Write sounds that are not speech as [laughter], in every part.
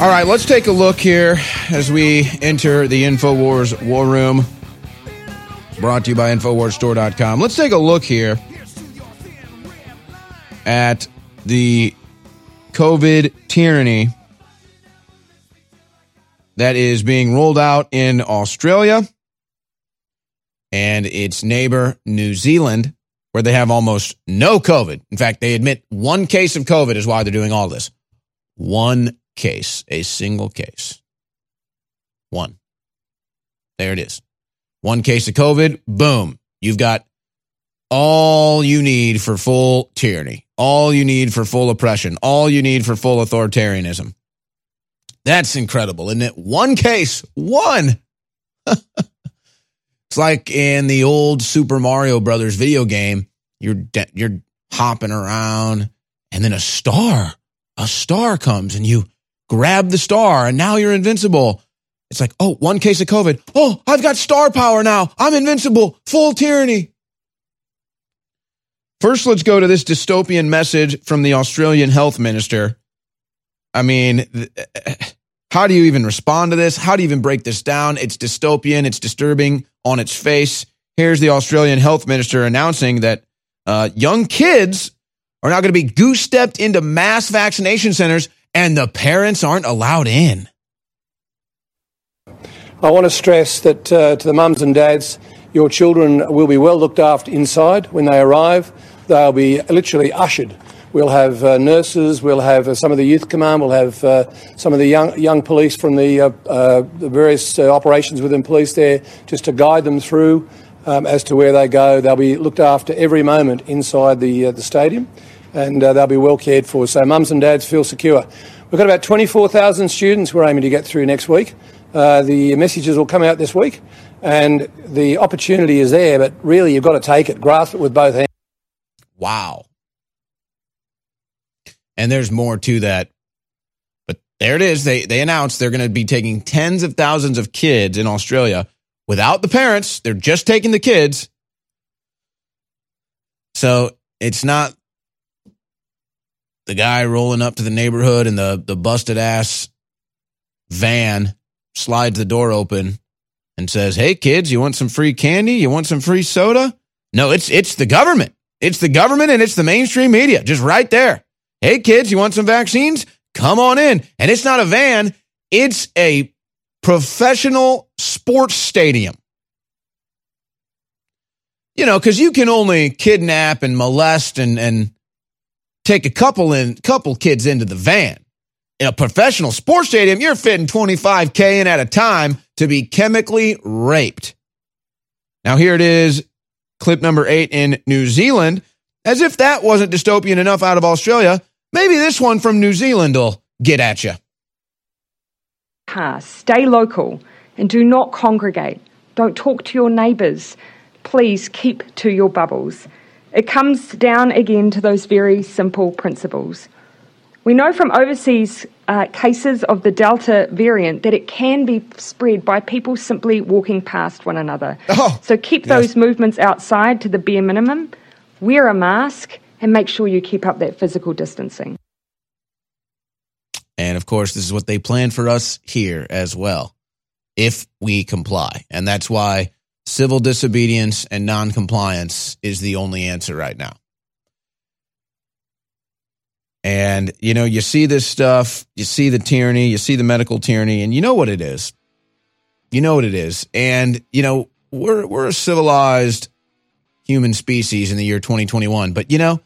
All right, let's take a look here as we enter the InfoWars War Room. Brought to you by InfoWarsStore.com. Let's take a look here at the COVID tyranny that is being rolled out in Australia and its neighbor, New Zealand, where they have almost no COVID. In fact, they admit one case of COVID is why they're doing all this. One case, a single case. One. There it is. One case of COVID, boom. You've got all you need for full tyranny, all you need for full oppression, all you need for full authoritarianism. That's incredible, isn't it? One case, one. [laughs] it's like in the old Super Mario Brothers video game. You're de- you're hopping around, and then a star, a star comes, and you grab the star, and now you're invincible. It's like, oh, one case of COVID. Oh, I've got star power now. I'm invincible. Full tyranny. First, let's go to this dystopian message from the Australian health minister. I mean, how do you even respond to this? How do you even break this down? It's dystopian. It's disturbing on its face. Here's the Australian health minister announcing that uh, young kids are now going to be goose stepped into mass vaccination centers and the parents aren't allowed in. I want to stress that uh, to the mums and dads, your children will be well looked after inside when they arrive. They'll be literally ushered. We'll have uh, nurses, we'll have uh, some of the youth command, we'll have uh, some of the young, young police from the, uh, uh, the various operations within police there just to guide them through um, as to where they go. They'll be looked after every moment inside the, the stadium and they'll be well cared for. So mums and dads feel secure. We've got about 24,000 students we're aiming to get through next week. Uh, the messages will come out this week, and the opportunity is there, but really you've got to take it, grasp it with both hands. Wow. And there's more to that. But there it is. They, they announced they're going to be taking tens of thousands of kids in Australia without the parents. They're just taking the kids. So it's not the guy rolling up to the neighborhood in the, the busted ass van slides the door open and says, Hey kids, you want some free candy? You want some free soda? No, it's it's the government. It's the government and it's the mainstream media, just right there. Hey kids, you want some vaccines? Come on in. And it's not a van, it's a professional sports stadium. You know, because you can only kidnap and molest and and take a couple in couple kids into the van in a professional sports stadium, you're fitting 25K in at a time to be chemically raped. Now, here it is, clip number eight in New Zealand. As if that wasn't dystopian enough out of Australia, maybe this one from New Zealand will get at you. Stay local and do not congregate. Don't talk to your neighbours. Please keep to your bubbles. It comes down again to those very simple principles. We know from overseas uh, cases of the Delta variant that it can be spread by people simply walking past one another. Oh, so keep yes. those movements outside to the bare minimum, wear a mask, and make sure you keep up that physical distancing. And of course, this is what they plan for us here as well, if we comply. And that's why civil disobedience and noncompliance is the only answer right now. And, you know, you see this stuff, you see the tyranny, you see the medical tyranny, and you know what it is. You know what it is. And, you know, we're, we're a civilized human species in the year 2021. But, you know,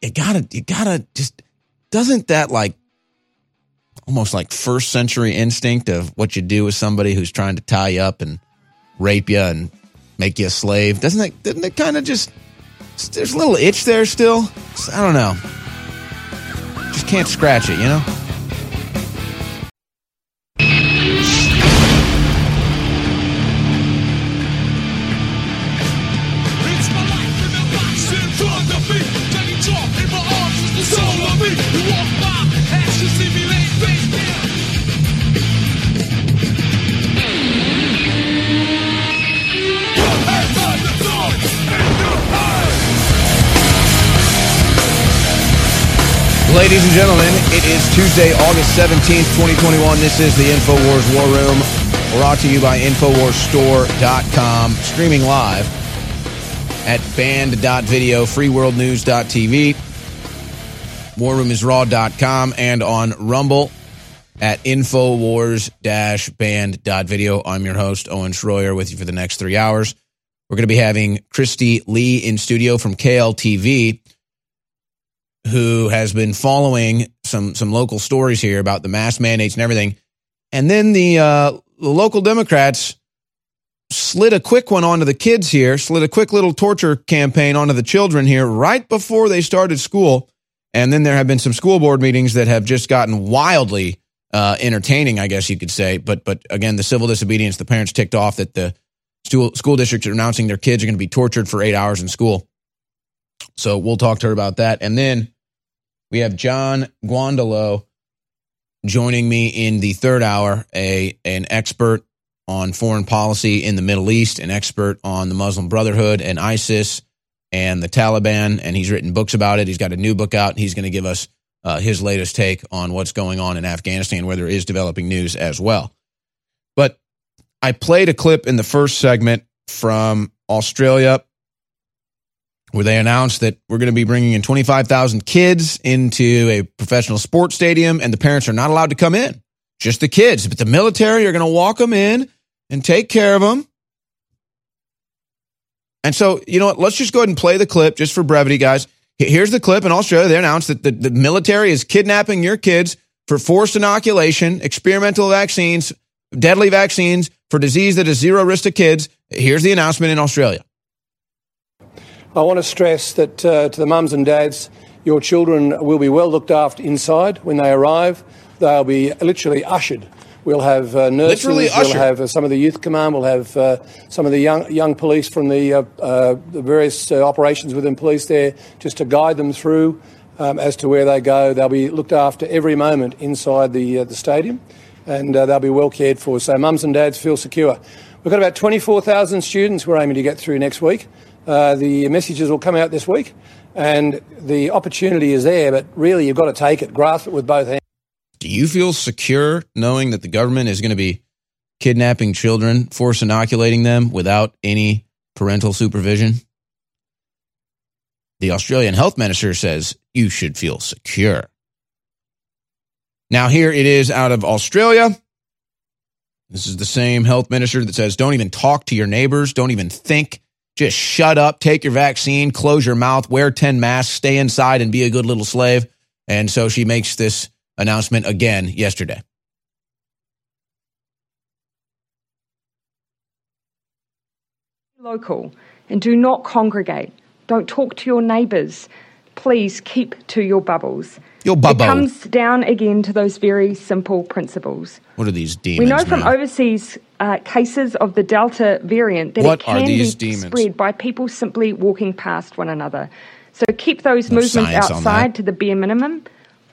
you gotta, you gotta just, doesn't that like almost like first century instinct of what you do with somebody who's trying to tie you up and rape you and make you a slave? Doesn't it, doesn't it kind of just, there's a little itch there still? I don't know just can't scratch it, you know? ladies and gentlemen. It is Tuesday, August 17th, 2021. This is the InfoWars War Room, brought to you by InfoWarsStore.com, streaming live at band.video, freeworldnews.tv, warroomisraw.com, and on Rumble at InfoWars-band.video. I'm your host, Owen Shroyer, with you for the next three hours. We're going to be having Christy Lee in studio from KLTV who has been following some some local stories here about the mask mandates and everything. And then the, uh, local Democrats slid a quick one onto the kids here, slid a quick little torture campaign onto the children here right before they started school. And then there have been some school board meetings that have just gotten wildly uh, entertaining, I guess you could say. But but again, the civil disobedience, the parents ticked off that the school school districts are announcing their kids are going to be tortured for eight hours in school. So we'll talk to her about that. And then we have John Guandolo joining me in the third hour, a an expert on foreign policy in the Middle East, an expert on the Muslim Brotherhood and ISIS and the Taliban, and he's written books about it. He's got a new book out. He's going to give us uh, his latest take on what's going on in Afghanistan, where there is developing news as well. But I played a clip in the first segment from Australia where they announced that we're going to be bringing in 25,000 kids into a professional sports stadium and the parents are not allowed to come in. Just the kids, but the military are going to walk them in and take care of them. And so, you know what? Let's just go ahead and play the clip just for brevity, guys. Here's the clip in Australia. They announced that the, the military is kidnapping your kids for forced inoculation, experimental vaccines, deadly vaccines for disease that is zero risk to kids. Here's the announcement in Australia. I want to stress that uh, to the mums and dads, your children will be well looked after inside when they arrive. They'll be literally ushered. We'll have uh, nurses. Literally ushered. we'll have uh, some of the youth command. We'll have uh, some of the young young police from the, uh, uh, the various operations within police there, just to guide them through um, as to where they go. They'll be looked after every moment inside the the stadium, and they'll be well cared for. So mums and dads feel secure. We've got about 24,000 students we're aiming to get through next week. Uh, the messages will come out this week, and the opportunity is there, but really you've got to take it, grasp it with both hands. Do you feel secure knowing that the government is going to be kidnapping children, force inoculating them without any parental supervision? The Australian health minister says you should feel secure. Now, here it is out of Australia. This is the same health minister that says don't even talk to your neighbors, don't even think just shut up, take your vaccine, close your mouth, wear 10 masks, stay inside, and be a good little slave. And so she makes this announcement again yesterday. Local and do not congregate. Don't talk to your neighbours. Please keep to your bubbles. Your bubble. It comes down again to those very simple principles. What are these demons? We know from man? overseas uh, cases of the Delta variant that What it are can be demons? spread by people simply walking past one another. So keep those movements outside to the bare minimum.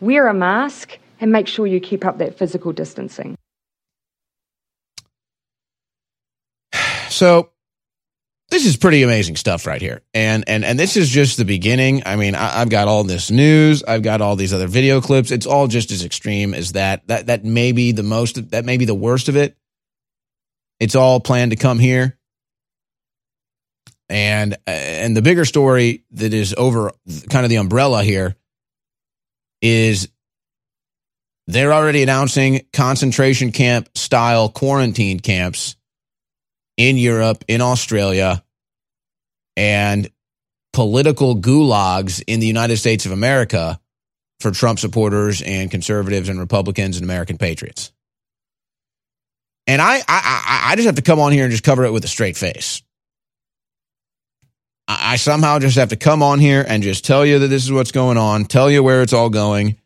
Wear a mask and make sure you keep up that physical distancing. [sighs] So this is pretty amazing stuff right here. And and and this is just the beginning. I mean, I, I've got all this news. I've got all these other video clips. It's all just as extreme as that. That that may be the most. That may be the worst of it. It's all planned to come here. And and the bigger story that is over kind of the umbrella here is they're already announcing concentration camp style quarantine camps in Europe, in Australia, and political gulags in the United States of America for Trump supporters and conservatives and Republicans and American patriots. And I, I, I just have to come on here and just cover it with a straight face. I, somehow just have to come on here and just tell you that this is what's going on, tell you where it's all going.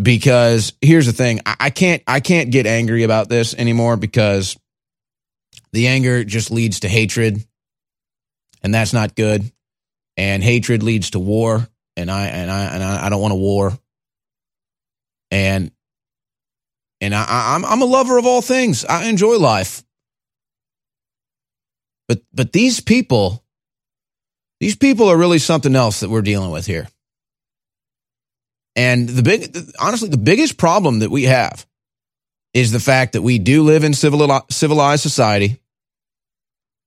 Because here's the thing, I can't, I can't get angry about this anymore because the anger just leads to hatred, and that's not good. And hatred leads to war, and I and I and I, I don't want a war. And and I, I'm I'm a lover of all things. I enjoy life, but but these people, these people are really something else that we're dealing with here. And the big, honestly, the biggest problem that we have is the fact that we do live in civilized society.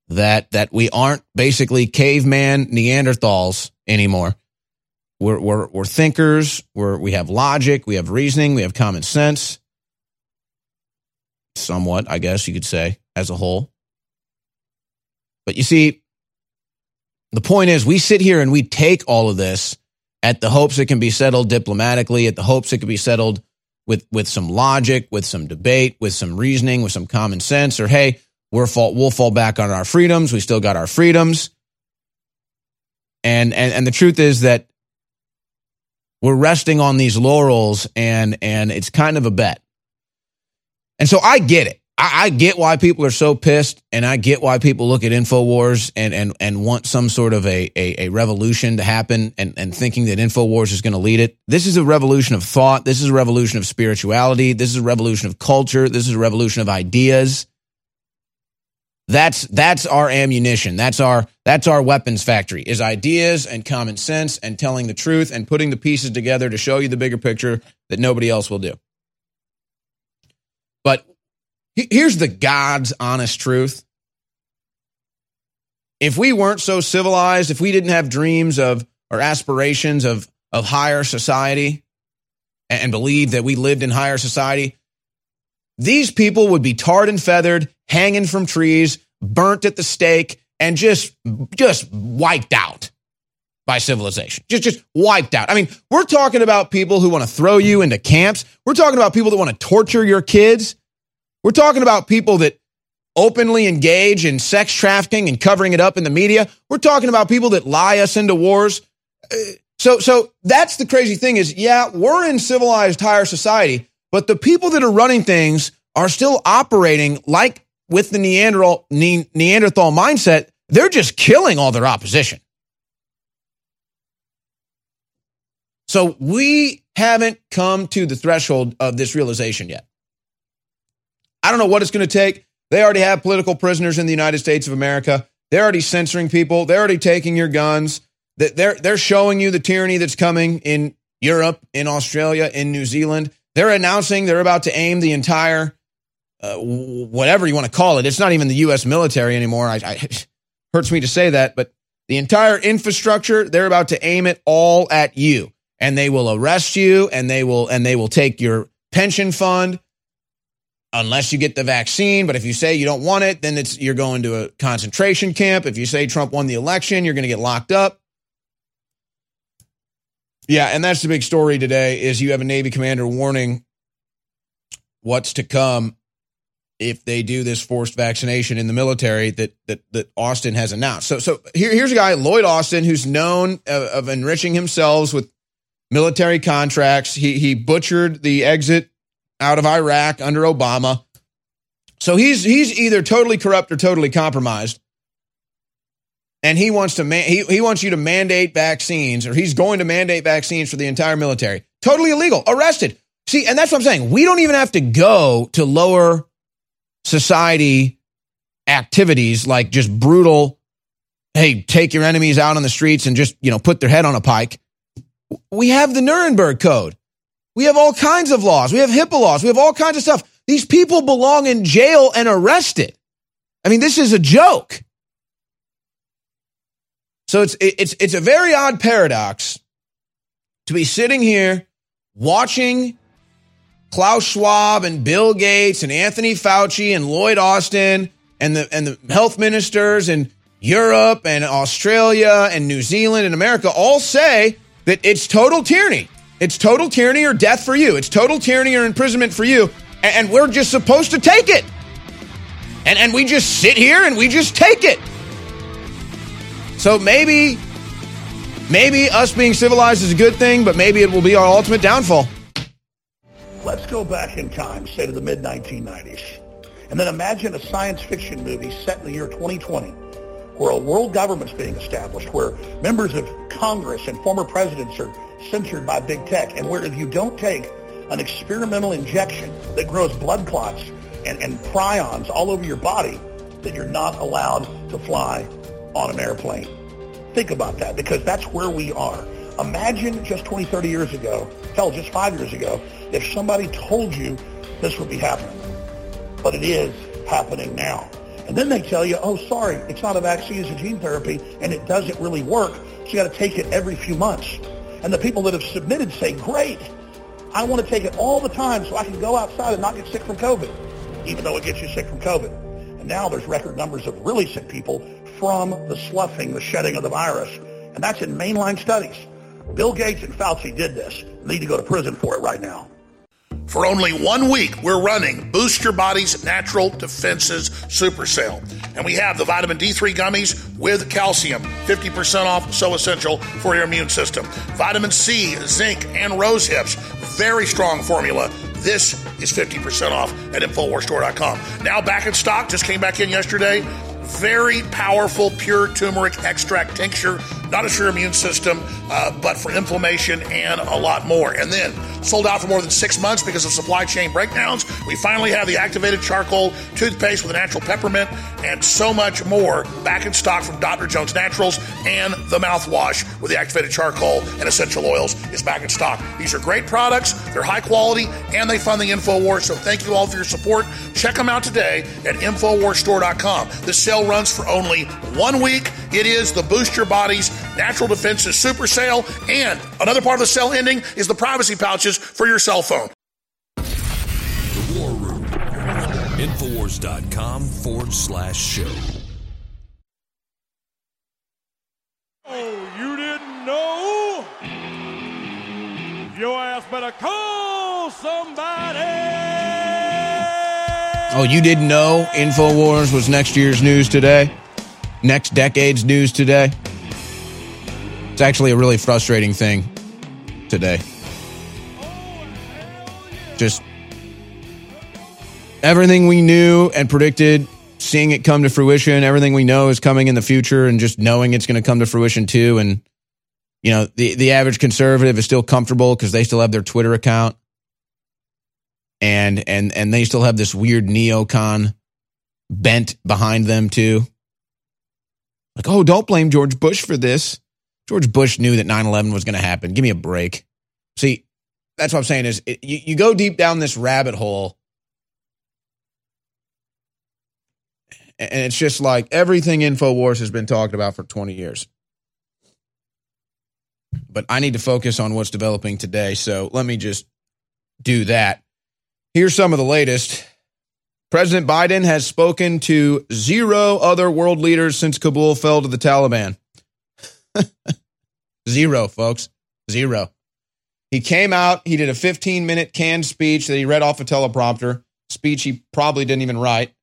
That that we aren't basically caveman Neanderthals anymore. We're we're, we're thinkers. We're we have logic. We have reasoning. We have common sense. Somewhat, I guess you could say, as a whole. But you see, the point is, we sit here and we take all of this at the hopes it can be settled diplomatically, at the hopes it can be settled with with some logic, with some debate, with some reasoning, with some common sense, or hey, we're fall, we'll fall back on our freedoms. We still got our freedoms. And and and the truth is that we're resting on these laurels and and it's kind of a bet. And so I get it. I, I, get why people are so pissed, and I get why people look at Infowars and and and want some sort of a a, a revolution to happen, and and thinking that Infowars is going to lead it. This is a revolution of thought. This is a revolution of spirituality. This is a revolution of culture. This is a revolution of ideas. That's that's our ammunition. That's our that's our weapons factory. Is ideas and common sense and telling the truth and putting the pieces together to show you the bigger picture that nobody else will do. But Here's the God's honest truth. If we weren't so civilized, if we didn't have dreams of or aspirations of, of higher society and, believed that we lived in higher society, these people would be tarred and feathered, hanging from trees, burnt at the stake, and just just wiped out by civilization. Just just wiped out. I mean, we're talking about people who want to throw you into camps. We're talking about people that want to torture your kids. We're talking about people that openly engage in sex trafficking and covering it up in the media. We're talking about people that lie us into wars. Uh, so, so that's the crazy thing is, yeah, we're in civilized higher society, but the people that are running things are still operating like with the Neanderthal, Neanderthal mindset. They're just killing all their opposition. So we haven't come to the threshold of this realization yet. I don't know what it's going to take. They already have political prisoners in the United States of America. They're already censoring people. They're already taking your guns. They're, they're showing you the tyranny that's coming in Europe, in Australia, in New Zealand. They're announcing they're about to aim the entire, uh, whatever you want to call it. It's not even the U.S. military anymore. I, I, it [laughs] hurts me to say that, but the entire infrastructure, they're about to aim it all at you. And they will arrest you and they will, and they will take your pension fund unless you get the vaccine. But if you say you don't want it, then it's you're going to a concentration camp. If you say Trump won the election, you're going to get locked up. Yeah, and that's the big story today is you have a Navy commander warning what's to come if they do this forced vaccination in the military that that, that Austin has announced. So so here, here's a guy Lloyd Austin who's known of, of enriching himself with military contracts. He he butchered the exit out of Iraq under Obama. So he's he's either totally corrupt or totally compromised. And he wants to man, he, he wants you to mandate vaccines, or he's going to mandate vaccines for the entire military. Totally illegal, arrested. See, and that's what I'm saying. We don't even have to go to lower society activities like just brutal, hey, take your enemies out on the streets and just, you know, put their head on a pike. We have the Nuremberg Code. We have all kinds of laws. We have HIPAA laws. We have all kinds of stuff. These people belong in jail and arrested. I mean, this is a joke. So it's it's it's a very odd paradox to be sitting here watching Klaus Schwab and Bill Gates and Anthony Fauci and Lloyd Austin and the and the health ministers in Europe and Australia and New Zealand and America all say that it's total tyranny. It's total tyranny or death for you. It's total tyranny or imprisonment for you. And we're just supposed to take it. And, and we just sit here and we just take it. So maybe, maybe us being civilized is a good thing, but maybe it will be our ultimate downfall. Let's go back in time, say to the mid 1990s, and then imagine a science fiction movie set in the year 2020 where a world government's being established, where members of Congress and former presidents are censored by big tech, and where if you don't take an experimental injection that grows blood clots and, and prions all over your body, that you're not allowed to fly on an airplane. Think about that because that's where we are. Imagine just 20, 30 years ago, hell, just five years ago, if somebody told you this would be happening. But it is happening now. And then they tell you, oh, sorry, it's not a vaccine, it's a gene therapy, and it doesn't really work, so you got to take it every few months. And the people that have submitted say, great, I want to take it all the time so I can go outside and not get sick from COVID, even though it gets you sick from COVID. And now there's record numbers of really sick people from the sloughing, the shedding of the virus. And that's in mainline studies. Bill Gates and Fauci did this. They need to go to prison for it right now. For only one week, we're running Boost Your Body's Natural Defenses Super Sale. And we have the vitamin D3 gummies with calcium, 50% off, so essential for your immune system. Vitamin C, zinc, and rose hips, very strong formula. This is 50% off at InfoWarsStore.com. Now back in stock, just came back in yesterday. Very powerful pure turmeric extract tincture not for your immune system, uh, but for inflammation and a lot more. And then sold out for more than six months because of supply chain breakdowns. We finally have the activated charcoal toothpaste with a natural peppermint and so much more back in stock from Dr. Jones Naturals and the mouthwash with the activated charcoal and essential oils is back in stock. These are great products, they're high quality, and they fund the InfoWars. So thank you all for your support. Check them out today at InfoWarsStore.com. This sale runs for only one week. It is the Boost Your Body's Natural Defenses Super Sale. And another part of the sale ending is the privacy pouches for your cell phone. The War Room. Infowars.com forward slash show. Oh, you didn't know? Your ass better call somebody. Oh, you didn't know InfoWars was next year's news today? Next decade's news today? It's actually a really frustrating thing today. Just everything we knew and predicted, seeing it come to fruition, everything we know is coming in the future, and just knowing it's going to come to fruition too. And, you know, the, the average conservative is still comfortable because they still have their Twitter account. And and and they still have this weird neocon bent behind them too. Like, oh, don't blame George Bush for this. George Bush knew that 9 11 was going to happen. Give me a break. See, that's what I'm saying is it, you, you go deep down this rabbit hole. And it's just like everything InfoWars has been talked about for 20 years. But I need to focus on what's developing today. So let me just do that. Here's some of the latest. President Biden has spoken to zero other world leaders since Kabul fell to the Taliban. [laughs] Zero, folks. Zero. He came out, he did a 15 minute canned speech that he read off a teleprompter, speech he probably didn't even write,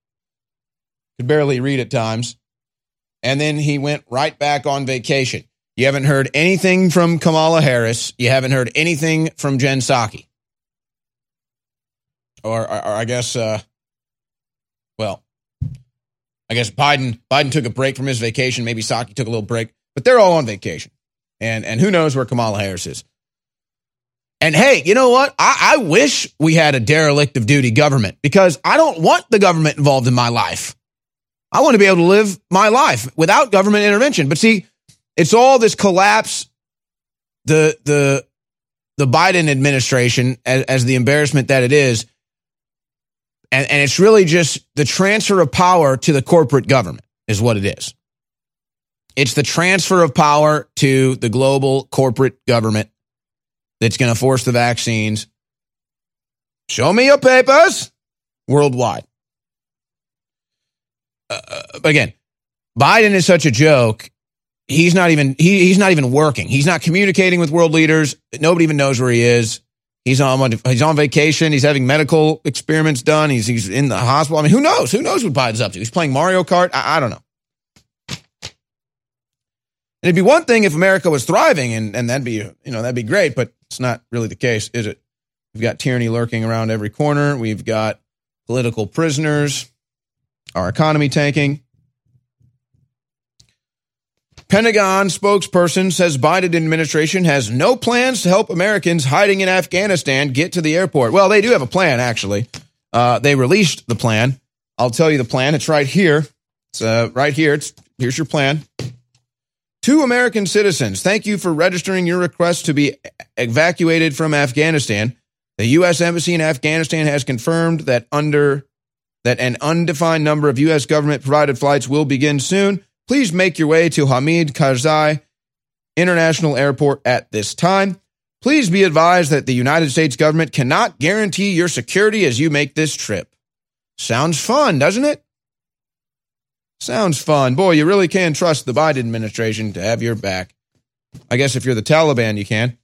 could barely read at times. And then he went right back on vacation. You haven't heard anything from Kamala Harris. You haven't heard anything from Jen Psaki. Or, or, or I guess, uh, well, I guess Biden Biden took a break from his vacation. Maybe Psaki took a little break, but they're all on vacation. And and who knows where Kamala Harris is. And hey, you know what? I, I wish we had a derelict of duty government because I don't want the government involved in my life. I want to be able to live my life without government intervention. But see, it's all this collapse, the the the Biden administration as, as the embarrassment that it is. And, and it's really just the transfer of power to the corporate government is what it is. It's the transfer of power to the global corporate government that's going to force the vaccines. Show me your papers worldwide. Uh, uh, again, Biden is such a joke. He's not even he, he's not even working. He's not communicating with world leaders. Nobody even knows where he is. He's on he's on vacation. He's having medical experiments done. He's he's in the hospital. I mean, who knows? Who knows what Biden's up to? He's playing Mario Kart. I, I don't know. And it'd be one thing if America was thriving, and, and that'd be you know that'd be great, but it's not really the case, is it? We've got tyranny lurking around every corner. We've got political prisoners, our economy tanking. Pentagon spokesperson says Biden administration has no plans to help Americans hiding in Afghanistan get to the airport. Well, they do have a plan, actually. Uh, they released the plan. I'll tell you the plan. It's right here. It's uh, right here. It's here's your plan. To American citizens, thank you for registering your request to be evacuated from Afghanistan. The U.S. Embassy in Afghanistan has confirmed that under that an undefined number of U.S. government provided flights will begin soon. Please make your way to Hamid Karzai International Airport at this time. Please be advised that the United States government cannot guarantee your security as you make this trip. Sounds fun, doesn't it? Sounds fun. Boy, you really can trust the Biden administration to have your back. I guess if you're the Taliban, you can.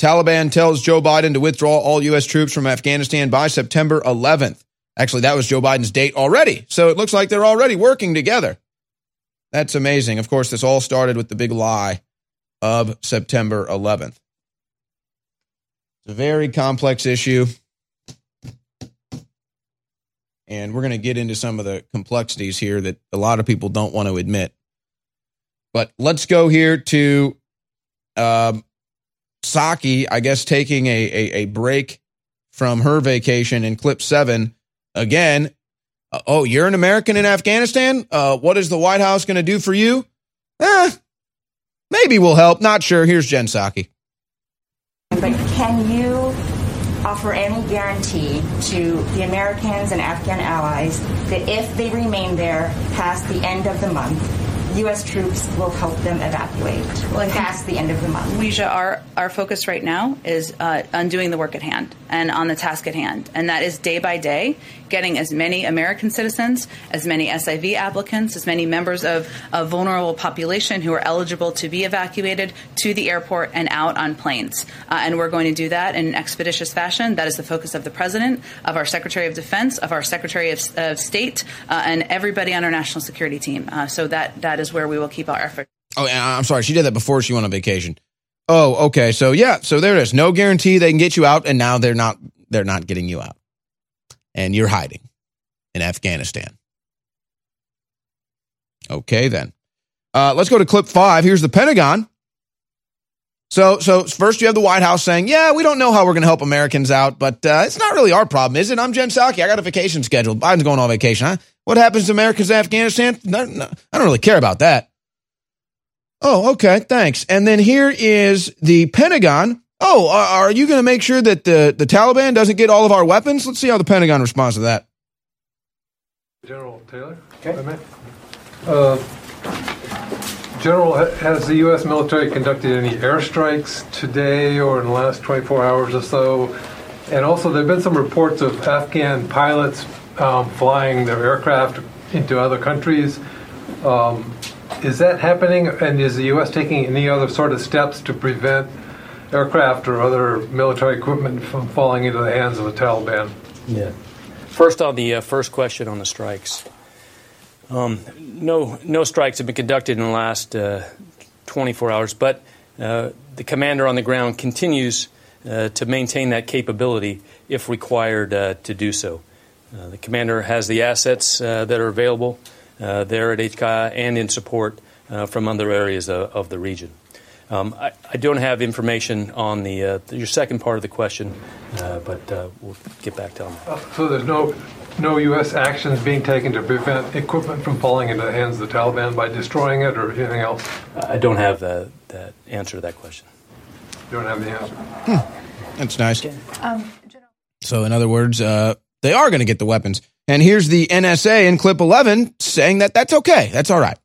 Taliban tells Joe Biden to withdraw all U.S. troops from Afghanistan by September 11th. Actually, that was Joe Biden's date already. So it looks like they're already working together. That's amazing. Of course, this all started with the big lie of September 11th. It's a very complex issue. And we're going to get into some of the complexities here that a lot of people don't want to admit. But let's go here to um, Psaki, I guess, taking a, a, a break from her vacation in clip seven. Again, uh, oh, you're an American in Afghanistan? Uh, what is the White House going to do for you? Eh, maybe we'll help. Not sure. Here's Jen Psaki. But can you offer any guarantee to the Americans and Afghan allies that if they remain there past the end of the month, U.S. troops will help them evacuate well, past the end of the month. Leisha, our, our focus right now is uh, undoing the work at hand and on the task at hand. And that is day by day getting as many American citizens, as many SIV applicants, as many members of a vulnerable population who are eligible to be evacuated to the airport and out on planes. Uh, and we're going to do that in an expeditious fashion. That is the focus of the President, of our Secretary of Defense, of our Secretary of, of State, uh, and everybody on our national security team. Uh, so that, that is where we will keep our effort. Oh, I'm sorry. She did that before she went on vacation. Oh, okay. So yeah, so there it is. No guarantee they can get you out, and now they're not they're not getting you out and you're hiding in Afghanistan. Okay, then. Uh, let's go to clip five. Here's the Pentagon. So, so first you have the White House saying, "Yeah, we don't know how we're going to help Americans out, but uh, it's not really our problem, is it?" I'm Jen Psaki. I got a vacation scheduled. Biden's going on vacation. Huh? What happens to Americans in Afghanistan? No, no, I don't really care about that. Oh, okay, thanks. And then here is the Pentagon Oh, are, you going to make sure that the, the Taliban doesn't get all of our weapons? Let's see how the Pentagon responds to that. General Taylor. Okay. Uh, General, has the U.S. military conducted any airstrikes today or in the last 24 hours or so? And also, there have been some reports of Afghan pilots um, flying their aircraft into other countries. Um, is that happening? And is the U.S. taking any other sort of steps to prevent aircraft or other military equipment from falling into the hands of the Taliban? Yeah. First, on the uh, first question on the strikes. Um, no, no strikes have been conducted in the last uh, 24 hours, but uh, the commander on the ground continues uh, to maintain that capability if required uh, to do so. Uh, the commander has the assets that are available there at HKI and in support from other areas of, of the region. Um, I, I, don't have information on the uh, your second part of the question, uh, but uh, we'll get back to them. Uh, so there's no no U.S. actions being taken to prevent equipment from falling into the hands of the Taliban by destroying it or anything else? I don't have that, that answer to that question. You don't have the answer. Hmm. That's nice. Um, so, in other words, uh, they are going to get the weapons. And here's the NSA in clip 11 saying that that's okay. That's all right.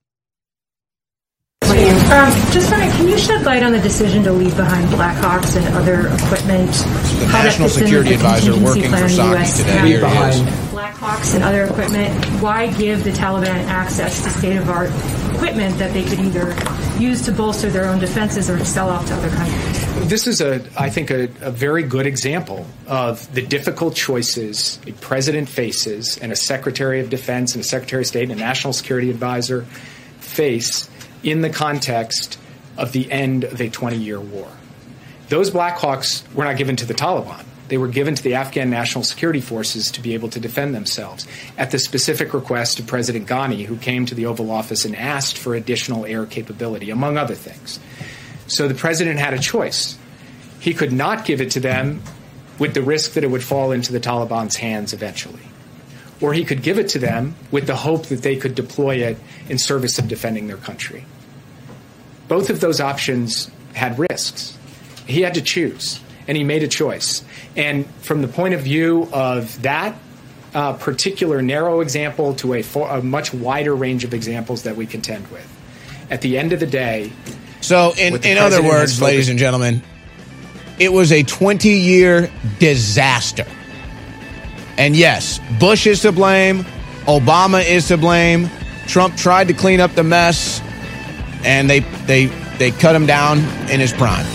Um, just wondering, can you shed light on the decision to leave behind Blackhawks and other equipment? The National Security Advisor working for Psaki today. Here behind Blackhawks and other equipment. Why give the Taliban access to state-of-art equipment that they could either use to bolster their own defenses or sell off to other countries? This is a, I think, a, a very good example of the difficult choices a president faces and a Secretary of Defense and a Secretary of State and a National Security Advisor face in the context of the end of a 20 year war. Those Blackhawks were not given to the Taliban. They were given to the Afghan National Security Forces to be able to defend themselves at the specific request of President Ghani, who came to the Oval Office and asked for additional air capability, among other things. So the president had a choice. He could not give it to them with the risk that it would fall into the Taliban's hands eventually. Or he could give it to them with the hope that they could deploy it in service of defending their country. both of those options had risks. He had to choose, and he made a choice. And from the point of view of that uh, particular narrow example to a, for, a much wider range of examples that we contend with, at the end of the day, So, in, in other words, ladies and gentlemen, it was a 20 year disaster. And yes, Bush is to blame, Obama is to blame. Trump tried to clean up the mess, and they they they cut him down in his prime.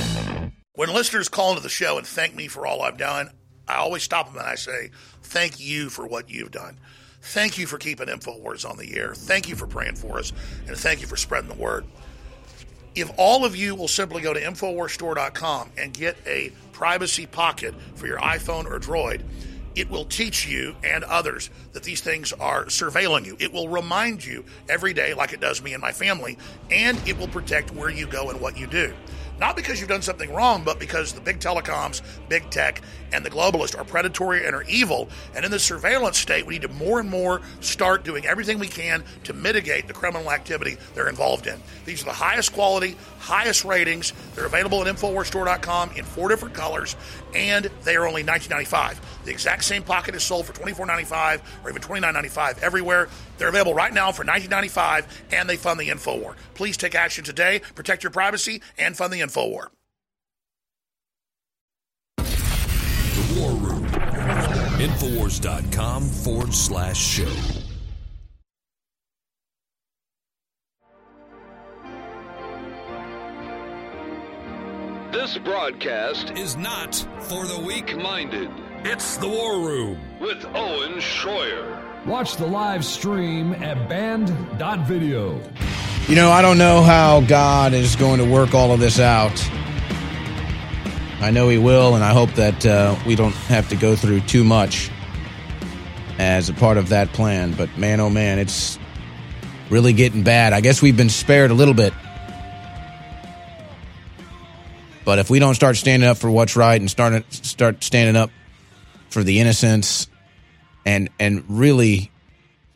When listeners call into the show and thank me for all I've done, I always stop them and I say, Thank you for what you've done. Thank you for keeping InfoWars on the air. Thank you for praying for us. And thank you for spreading the word. If all of you will simply go to InfoWarsStore.com and get a privacy pocket for your iPhone or Droid, it will teach you and others that these things are surveilling you. It will remind you every day, like it does me and my family, and it will protect where you go and what you do. Not because you've done something wrong, but because the big telecoms, big tech, and the globalists are predatory and are evil. And in this surveillance state, we need to more and more start doing everything we can to mitigate the criminal activity they're involved in. These are the highest quality, highest ratings. They're available at InfoWarsStore.com in four different colors, and they are only $19.95. The exact same pocket is sold for $24.95 or even $29.95 everywhere. They're available right now for $19.95, and they fund the InfoWar. Please take action today, protect your privacy, and fund the InfoWar. Infowars.com forward slash show. This broadcast is not for the weak minded. It's the War Room. With Owen Shroyer. Watch the live stream at band.video. You know, I don't know how God is going to work all of this out. I know He will, and I hope that uh, we don't have to go through too much as a part of that plan. But man, oh man, it's really getting bad. I guess we've been spared a little bit. But if we don't start standing up for what's right and start start standing up for the innocents and and really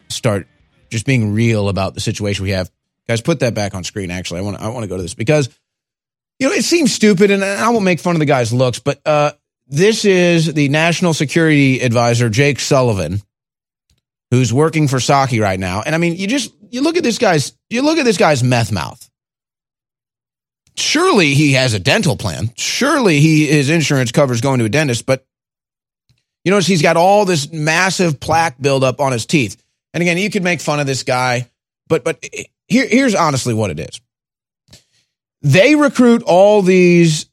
start just being real about the situation we have. Guys, put that back on screen. Actually, I want I want to go to this because you know it seems stupid, and I won't make fun of the guy's looks, but uh, this is the National Security Advisor Jake Sullivan, who's working for Psaki right now. And I mean, you just you look at this guy's you look at this guy's meth mouth. Surely he has a dental plan. Surely he his insurance covers going to a dentist, but you notice he's got all this massive plaque buildup on his teeth. And again, you could make fun of this guy, but but here, here's honestly what it is. They recruit all these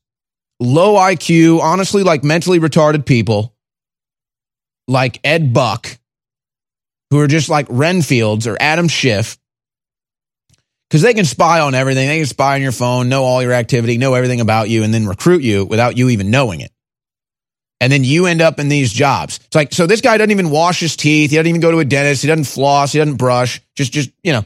low IQ, honestly, like mentally retarded people, like Ed Buck, who are just like Renfields or Adam Schiff, because they can spy on everything. They can spy on your phone, know all your activity, know everything about you, and then recruit you without you even knowing it and then you end up in these jobs. It's like so this guy doesn't even wash his teeth, he doesn't even go to a dentist, he doesn't floss, he doesn't brush, just just, you know.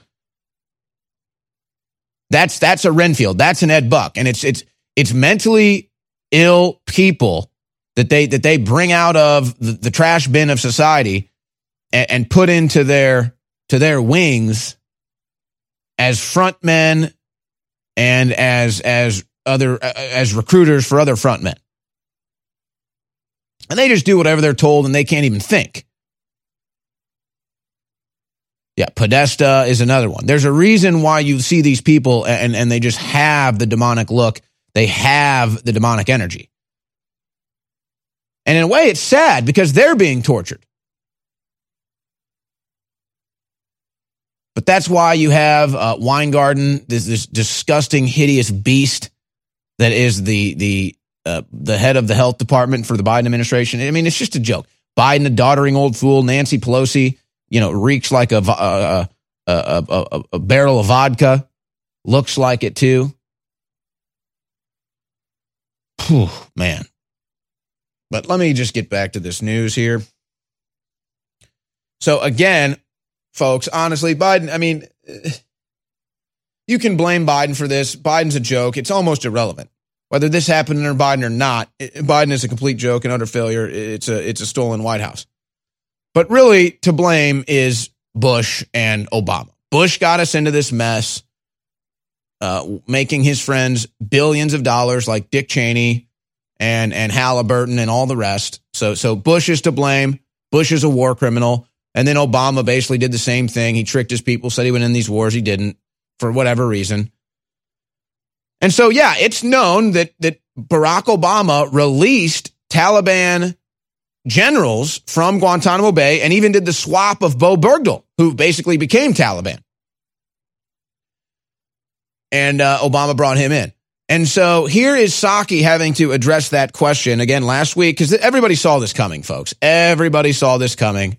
That's that's a Renfield, that's an Ed Buck and it's it's it's mentally ill people that they that they bring out of the, the trash bin of society and, and put into their to their wings as frontmen and as as other uh, as recruiters for other frontmen. And they just do whatever they're told and they can't even think. Yeah, Podesta is another one. There's a reason why you see these people and, and they just have the demonic look. They have the demonic energy. And in a way, it's sad because they're being tortured. But that's why you have uh, Weingarten, this, this disgusting, hideous beast that is the the uh, the head of the health department for the Biden administration. I mean, it's just a joke. Biden, a doddering old fool. Nancy Pelosi, you know, reeks like a a, a, a, a barrel of vodka. Looks like it too. Whew, man. But let me just get back to this news here. So again, folks, honestly, Biden, I mean, [sighs] you can blame Biden for this. Biden's a joke. It's almost irrelevant. Whether this happened under Biden or not, Biden is a complete joke and utter failure. It's a it's a stolen White House. But really, to blame is Bush and Obama. Bush got us into this mess. uh, making his friends billions of dollars, like Dick Cheney and and Halliburton and all the rest. So so Bush is to blame. Bush is a war criminal, and then Obama basically did the same thing. He tricked his people, said he went in these wars, he didn't for whatever reason. And so yeah, it's known that that Barack Obama released Taliban generals from Guantanamo Bay and even did the swap of Bowe Bergdahl, who basically became Taliban. And uh, Obama brought him in. And so here is Psaki having to address that question again last week because everybody saw this coming, folks. Everybody saw this coming.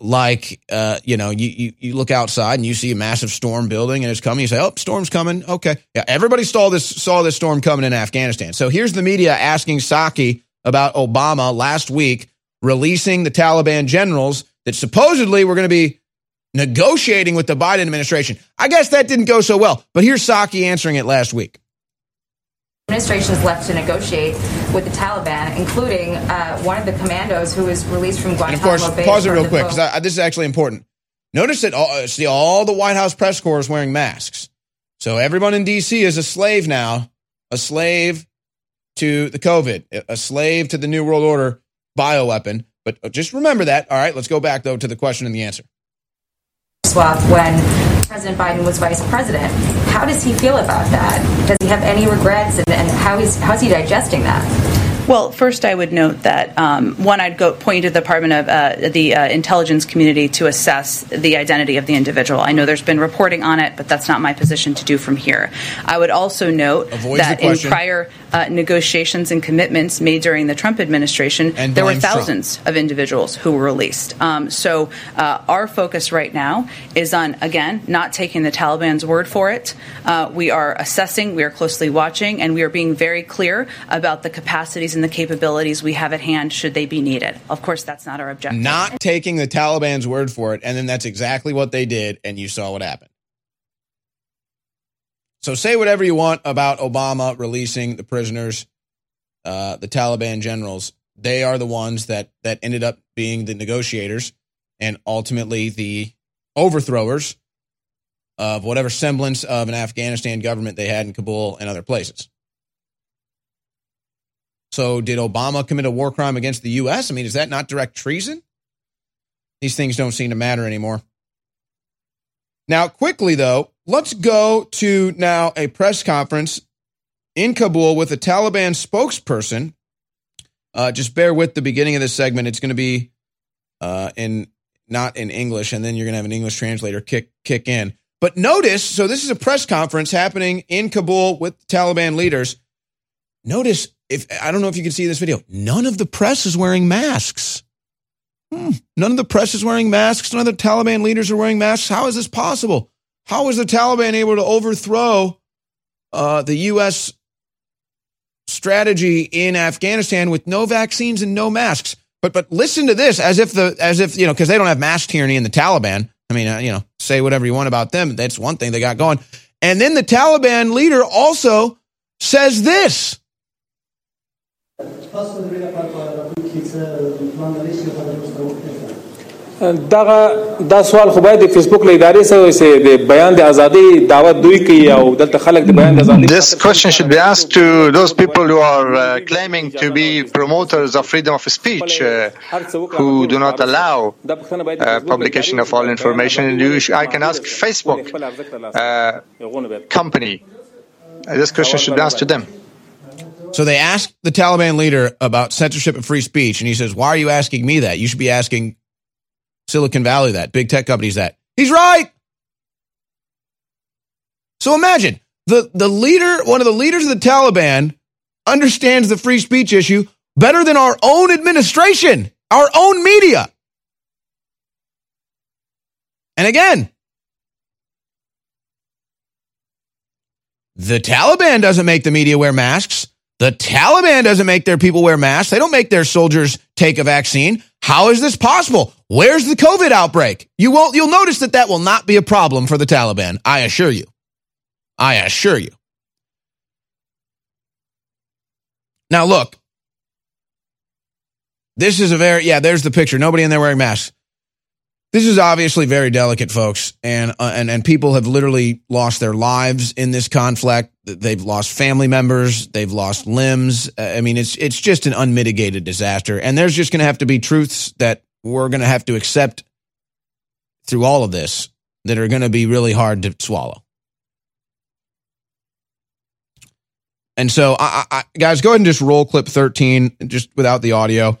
Like, uh, you know, you, you, you look outside and you see a massive storm building and it's coming. You say, "Oh, storm's coming." Okay, yeah. Everybody saw this saw this storm coming in Afghanistan. So here's the media asking Psaki about Obama last week releasing the Taliban generals that supposedly were going to be negotiating with the Biden administration. I guess that didn't go so well, but here's Psaki answering it last week. Administration is left to negotiate with the Taliban, including uh, one of the commandos who was released from Guantanamo And of course, Bay. pause it real quick because this is actually important. Notice that all, uh, see all the White House press corps is wearing masks. So everyone in D.C. is a slave now, a slave to the COVID, a slave to the New World Order bioweapon. But just remember that. All right, let's go back though to the question and the answer. when President Biden was vice president. How does he feel about that? Does he have any regrets, and, and how is how's he digesting that? Well, first, I would note that um, one, I'd go point to the Department of uh, the uh, intelligence community to assess the identity of the individual. I know there's been reporting on it, but that's not my position to do from here. I would also note Avoids that in prior uh, negotiations and commitments made during the Trump administration, And there were blames Trump. thousands of individuals who were released. Um, so uh, our focus right now is on again not taking the Taliban's word for it. Uh, we are assessing, we are closely watching, and we are being very clear about the capacities and the capabilities we have at hand should they be needed. Of course, that's not our objective. Not taking the Taliban's word for it, and then that's exactly what they did, and you saw what happened. So say whatever you want about Obama releasing the prisoners, uh, the Taliban generals. They are the ones that that ended up being the negotiators and ultimately the overthrowers of whatever semblance of an Afghanistan government they had in Kabul and other places. So did Obama commit a war crime against the U.S.? I mean, is that not direct treason? These things don't seem to matter anymore. Now, quickly though, let's go to now a press conference in Kabul with a Taliban spokesperson. Uh, just bear with the beginning of this segment. It's going to be uh, in not in English, and then you're going to have an English translator kick kick in. But notice, so this is a press conference happening in Kabul with Taliban leaders. Notice if I don't know if you can see this video, none of the press is wearing masks. Hmm. None of the press is wearing masks. None of the Taliban leaders are wearing masks. How is this possible? How is the Taliban able to overthrow uh, the U.S. strategy in Afghanistan with no vaccines and no masks? But but listen to this, as if the as if you know because they don't have mass tyranny in the Taliban. I mean, uh, you know, say whatever you want about them. That's one thing they got going. And then the Taliban leader also says this. دغه دا سوال خو باید د فیسبوک له ادارې سره وسي د بیان د ازادي دعوت دوی کوي او دلته خلک د بیان د ازادي This question should be asked to those people who are uh, claiming to be promoters of freedom of speech, uh, who do not allow uh, publication of all information. You sh- I can ask Facebook uh, company. Uh, This question should be asked to them. So they asked the Taliban leader about censorship and free speech, and he says, Why are you asking me that? You should be asking Silicon Valley that, big tech companies that. He's right. So imagine the, the leader, one of the leaders of the Taliban, understands the free speech issue better than our own administration, our own media. And again, the Taliban doesn't make the media wear masks. The Taliban doesn't make their people wear masks. They don't make their soldiers take a vaccine. How is this possible? Where's the COVID outbreak? You won't, you'll notice that that will not be a problem for the Taliban. I assure you. I assure you. Now, look, this is a very, yeah, there's the picture. Nobody in there wearing masks. This is obviously very delicate, folks, and uh, and and people have literally lost their lives in this conflict. They've lost family members, they've lost limbs. Uh, I mean, it's it's just an unmitigated disaster, and there's just going to have to be truths that we're going to have to accept through all of this that are going to be really hard to swallow. And so, I, I, guys, go ahead and just roll clip 13, just without the audio.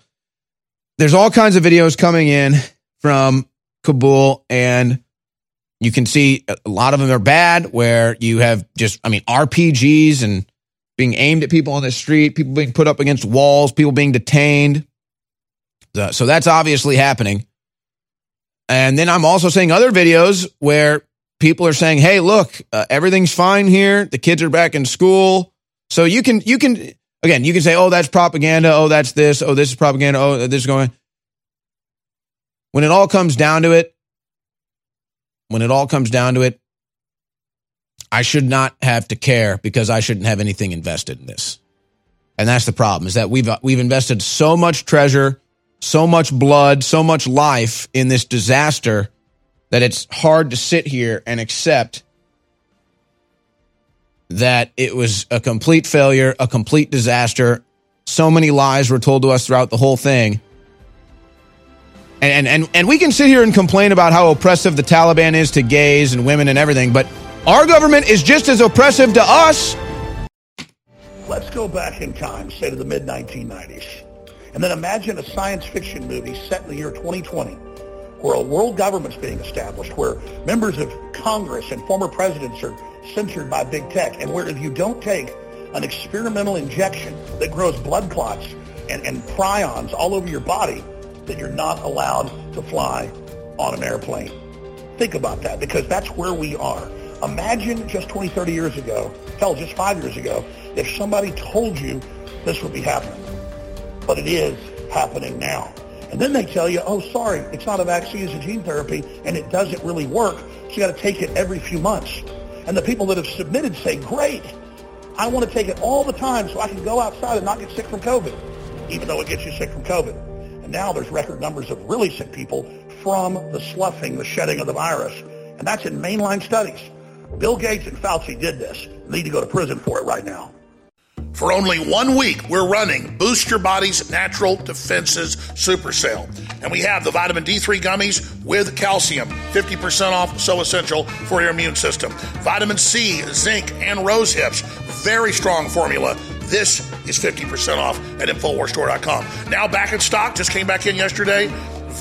There's all kinds of videos coming in from Kabul, and you can see a lot of them are bad, where you have just, I mean, RPGs and being aimed at people on the street, people being put up against walls, people being detained. So that's obviously happening. And then I'm also seeing other videos where people are saying, "Hey, look, uh, everything's fine here. The kids are back in school." So you can you can again, you can say, "Oh, that's propaganda. Oh, that's this. Oh, this is propaganda. Oh, this is going." When it all comes down to it, when it all comes down to it, I should not have to care because I shouldn't have anything invested in this. And that's the problem is that we've we've invested so much treasure so much blood, so much life in this disaster that it's hard to sit here and accept that it was a complete failure, a complete disaster. So many lies were told to us throughout the whole thing. And, and, and we can sit here and complain about how oppressive the Taliban is to gays and women and everything, but our government is just as oppressive to us. Let's go back in time, say to the mid 1990s. And then imagine a science fiction movie set in the year 2020 where a world government's being established, where members of Congress and former presidents are censored by big tech, and where if you don't take an experimental injection that grows blood clots and, and prions all over your body, that you're not allowed to fly on an airplane. Think about that, because that's where we are. Imagine just 20, 30 years ago, hell, just five years ago, if somebody told you this would be happening but it is happening now. And then they tell you, oh, sorry, it's not a vaccine, it's a gene therapy, and it doesn't really work, so you got to take it every few months. And the people that have submitted say, great, I want to take it all the time so I can go outside and not get sick from COVID, even though it gets you sick from COVID. Now there's record numbers of really sick people from the sloughing, the shedding of the virus. And that's in mainline studies. Bill Gates and Fauci did this. Need to go to prison for it right now. For only one week, we're running Boost Your Body's Natural Defenses Super Sale. And we have the vitamin D3 gummies with calcium, 50% off, so essential for your immune system. Vitamin C, zinc, and rose hips, very strong formula. This is 50% off at InfoWarsStore.com. Now back in stock, just came back in yesterday.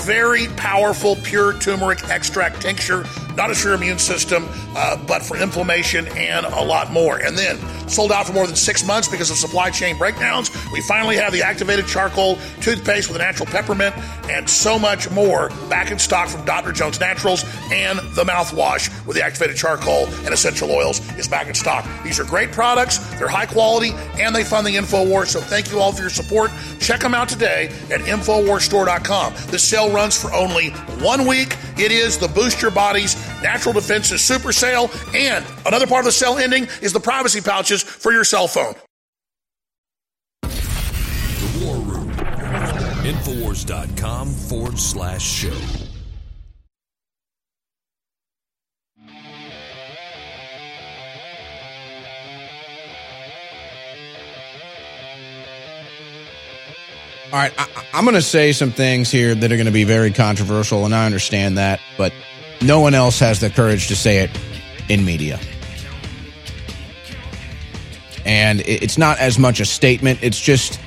Very powerful pure turmeric extract tincture, not just for your immune system, uh, but for inflammation and a lot more. And then sold out for more than six months because of supply chain breakdowns. We finally have the activated charcoal toothpaste with a natural peppermint and so much more back in stock from Dr. Jones Naturals and the mouthwash with the activated charcoal and essential oils is back in stock. These are great products, they're high quality, and they fund the InfoWars. So thank you all for your support. Check them out today at InfoWarsStore.com. The sale runs for only one week. It is the Boost Your Body's Natural Defenses Super Sale. And another part of the sale ending is the privacy pouches for your cell phone. The War Room. Infowars.com forward slash show. All right, I, I'm going to say some things here that are going to be very controversial, and I understand that, but no one else has the courage to say it in media. And it's not as much a statement, it's just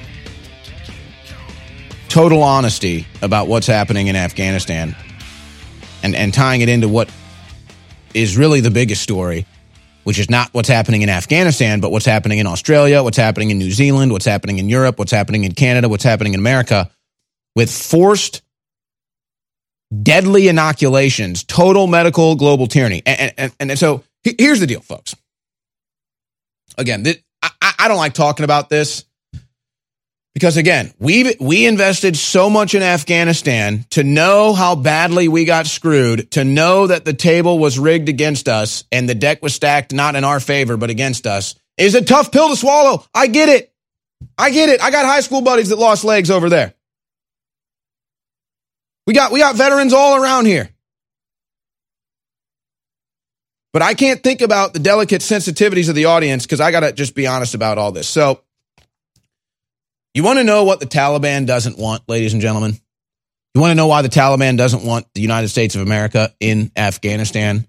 total honesty about what's happening in Afghanistan and, and tying it into what is really the biggest story, which is not what's happening in Afghanistan, but what's happening in Australia, what's happening in New Zealand, what's happening in Europe, what's happening in Canada, what's happening in America with forced deadly inoculations, total medical global tyranny. And, and, and so here's the deal, folks. Again, I, I don't like talking about this because again, we we invested so much in Afghanistan to know how badly we got screwed, to know that the table was rigged against us and the deck was stacked not in our favor but against us. Is a tough pill to swallow. I get it. I get it. I got high school buddies that lost legs over there. We got we got veterans all around here. But I can't think about the delicate sensitivities of the audience because I got to just be honest about all this. So, you want to know what the Taliban doesn't want, ladies and gentlemen? You want to know why the Taliban doesn't want the United States of America in Afghanistan?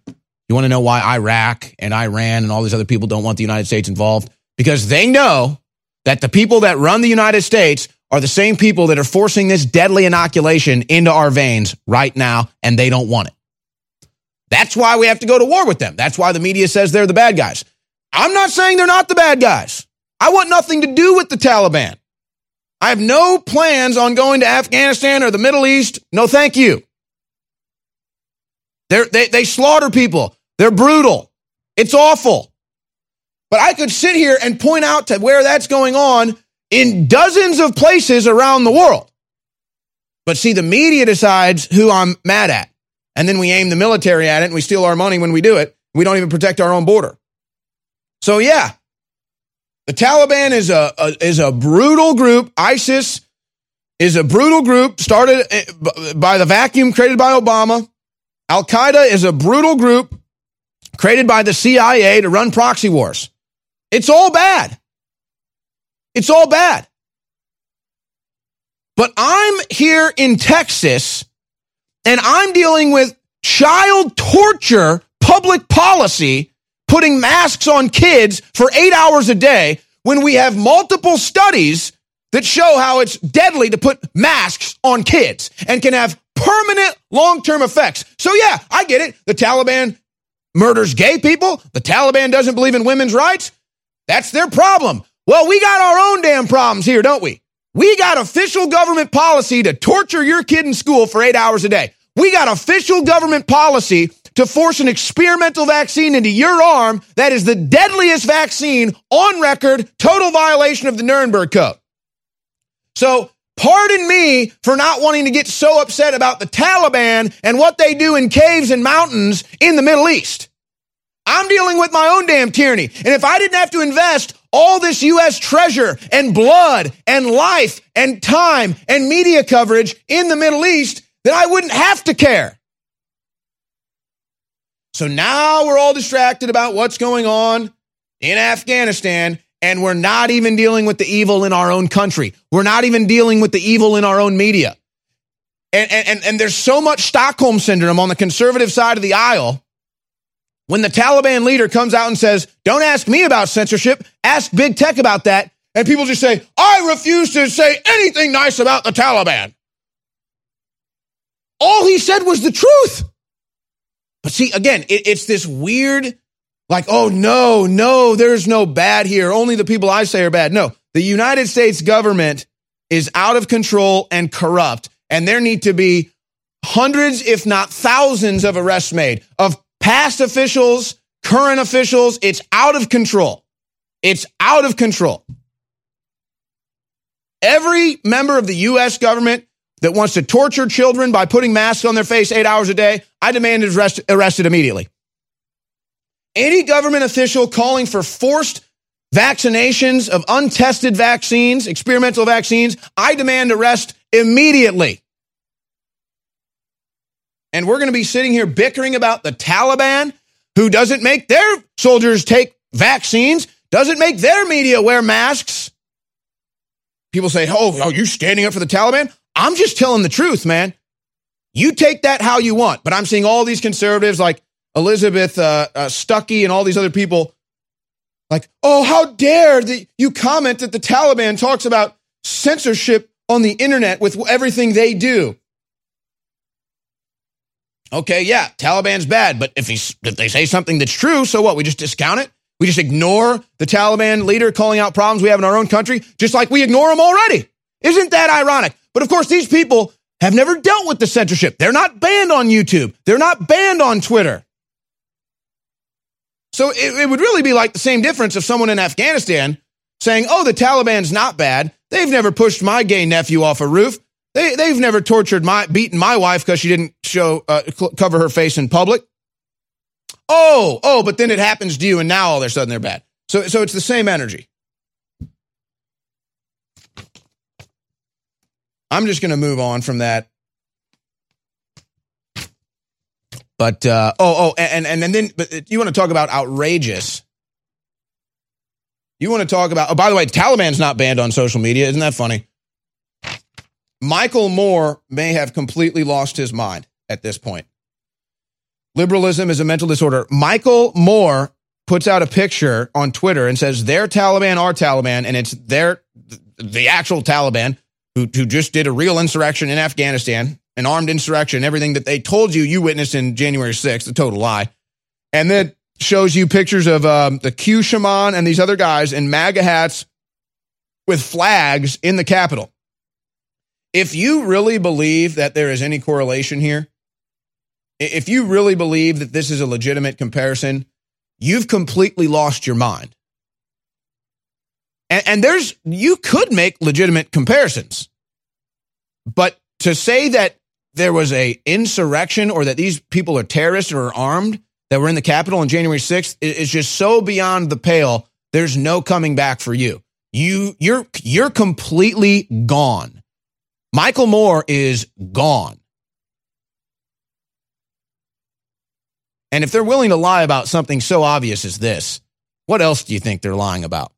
You want to know why Iraq and Iran and all these other people don't want the United States involved? Because they know that the people that run the United States are the same people that are forcing this deadly inoculation into our veins right now, and they don't want it. That's why we have to go to war with them. That's why the media says they're the bad guys. I'm not saying they're not the bad guys. I want nothing to do with the Taliban. I have no plans on going to Afghanistan or the Middle East. No, thank you. They're, they they slaughter people. They're brutal. It's awful. But I could sit here and point out to where that's going on in dozens of places around the world. But see, the media decides who I'm mad at. And then we aim the military at it and we steal our money when we do it. We don't even protect our own border. So, yeah, the Taliban is a, a is a brutal group. ISIS is a brutal group started eh, by the vacuum created by Obama. Al Qaeda is a brutal group created by the CIA to run proxy wars. It's all bad. It's all bad. But I'm here in Texas and I'm dealing with child torture public policy putting masks on kids for eight hours a day when we have multiple studies that show how it's deadly to put masks on kids and can have permanent long term effects. So, yeah, I get it. The Taliban murders gay people, the Taliban doesn't believe in women's rights. That's their problem. Well, we got our own damn problems here, don't we? We got official government policy to torture your kid in school for eight hours a day. We got official government policy to force an experimental vaccine into your arm that is the deadliest vaccine on record, total violation of the Nuremberg Code. So, pardon me for not wanting to get so upset about the Taliban and what they do in caves and mountains in the Middle East. I'm dealing with my own damn tyranny. And if I didn't have to invest all this U.S. treasure and blood and life and time and media coverage in the Middle East, then I wouldn't have to care. So now we're all distracted about what's going on in Afghanistan, and we're not even dealing with the evil in our own country. We're not even dealing with the evil in our own media. And, and, and there's so much Stockholm syndrome on the conservative side of the aisle when the Taliban leader comes out and says, Don't ask me about censorship, ask big tech about that. And people just say, I refuse to say anything nice about the Taliban. All he said was the truth. But see, again, it, it's this weird, like, oh, no, no, there's no bad here. Only the people I say are bad. No, the United States government is out of control and corrupt. And there need to be hundreds, if not thousands, of arrests made of past officials, current officials. It's out of control. It's out of control. Every member of the U.S. government that wants to torture children by putting masks on their face eight hours a day, I demand is arrest, arrested immediately. Any government official calling for forced vaccinations of untested vaccines, experimental vaccines, I demand arrest immediately. And we're going to be sitting here bickering about the Taliban, who doesn't make their soldiers take vaccines, doesn't make their media wear masks. People say, oh, are you standing up for the Taliban? I'm just telling the truth, man. You take that how you want, but I'm seeing all these conservatives like Elizabeth uh, uh, Stuckey and all these other people like, oh, how dare the, you comment that the Taliban talks about censorship on the internet with everything they do. Okay, yeah, Taliban's bad, but if, he's, if they say something that's true, so what? We just discount it? We just ignore the Taliban leader calling out problems we have in our own country, just like we ignore them already. Isn't that ironic? But of course, these people have never dealt with the censorship. They're not banned on YouTube. They're not banned on Twitter. So it, it, would really be like the same difference of someone in Afghanistan saying, oh, the Taliban's not bad. They've never pushed my gay nephew off a roof. They, they've never tortured my, beaten my wife because she didn't show, uh, cover her face in public. Oh, oh, but then it happens to you and now all of a sudden they're bad. So, so it's the same energy. I'm just going to move on from that. But uh, oh, oh, and and and then, but you want to talk about outrageous? You want to talk about? Oh, by the way, Taliban's not banned on social media. Isn't that funny? Michael Moore may have completely lost his mind at this point. Liberalism is a mental disorder. Michael Moore puts out a picture on Twitter and says they're Taliban, are Taliban, and it's their the actual Taliban who who just did a real insurrection in Afghanistan, an armed insurrection, everything that they told you you witnessed in January 6th, a total lie. And then shows you pictures of um, the Q shaman and these other guys in MAGA hats with flags in the Capitol. If you really believe that there is any correlation here, if you really believe that this is a legitimate comparison, you've completely lost your mind. And, and there's, you could make legitimate comparisons. But to say that there was a insurrection or that these people are terrorists or are armed that were in the Capitol on January 6th is just so beyond the pale. There's no coming back for you. You, you're, you're completely gone. Michael Moore is gone. And if they're willing to lie about something so obvious as this, what else do you think they're lying about?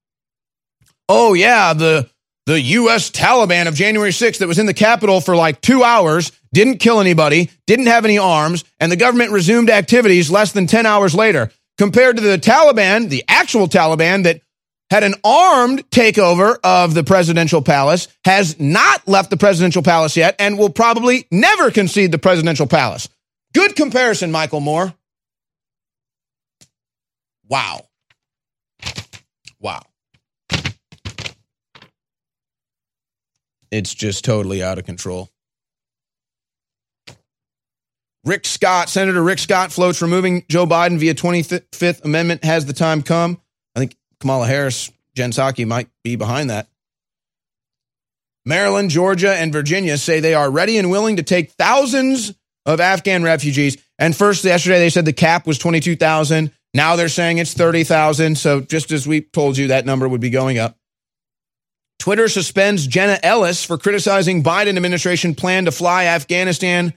Oh, yeah, the, the U.S. Taliban of January 6th that was in the Capitol for like two hours, didn't kill anybody, didn't have any arms, and the government resumed activities less than 10 hours later, compared to the Taliban, the actual Taliban that had an armed takeover of the presidential palace, has not left the presidential palace yet, and will probably never concede the presidential palace. Good comparison, Michael Moore. Wow. Wow. It's just totally out of control. Rick Scott, Senator Rick Scott floats removing Joe Biden via 25th Amendment. Has the time come? Kamala Harris, Jen Psaki might be behind that. Maryland, Georgia, and Virginia say they are ready and willing to take thousands of Afghan refugees. And first, yesterday, they said the cap was 22,000. Now they're saying it's 30,000. So just as we told you, that number would be going up. Twitter suspends Jenna Ellis for criticizing Biden administration plan to fly Afghanistan,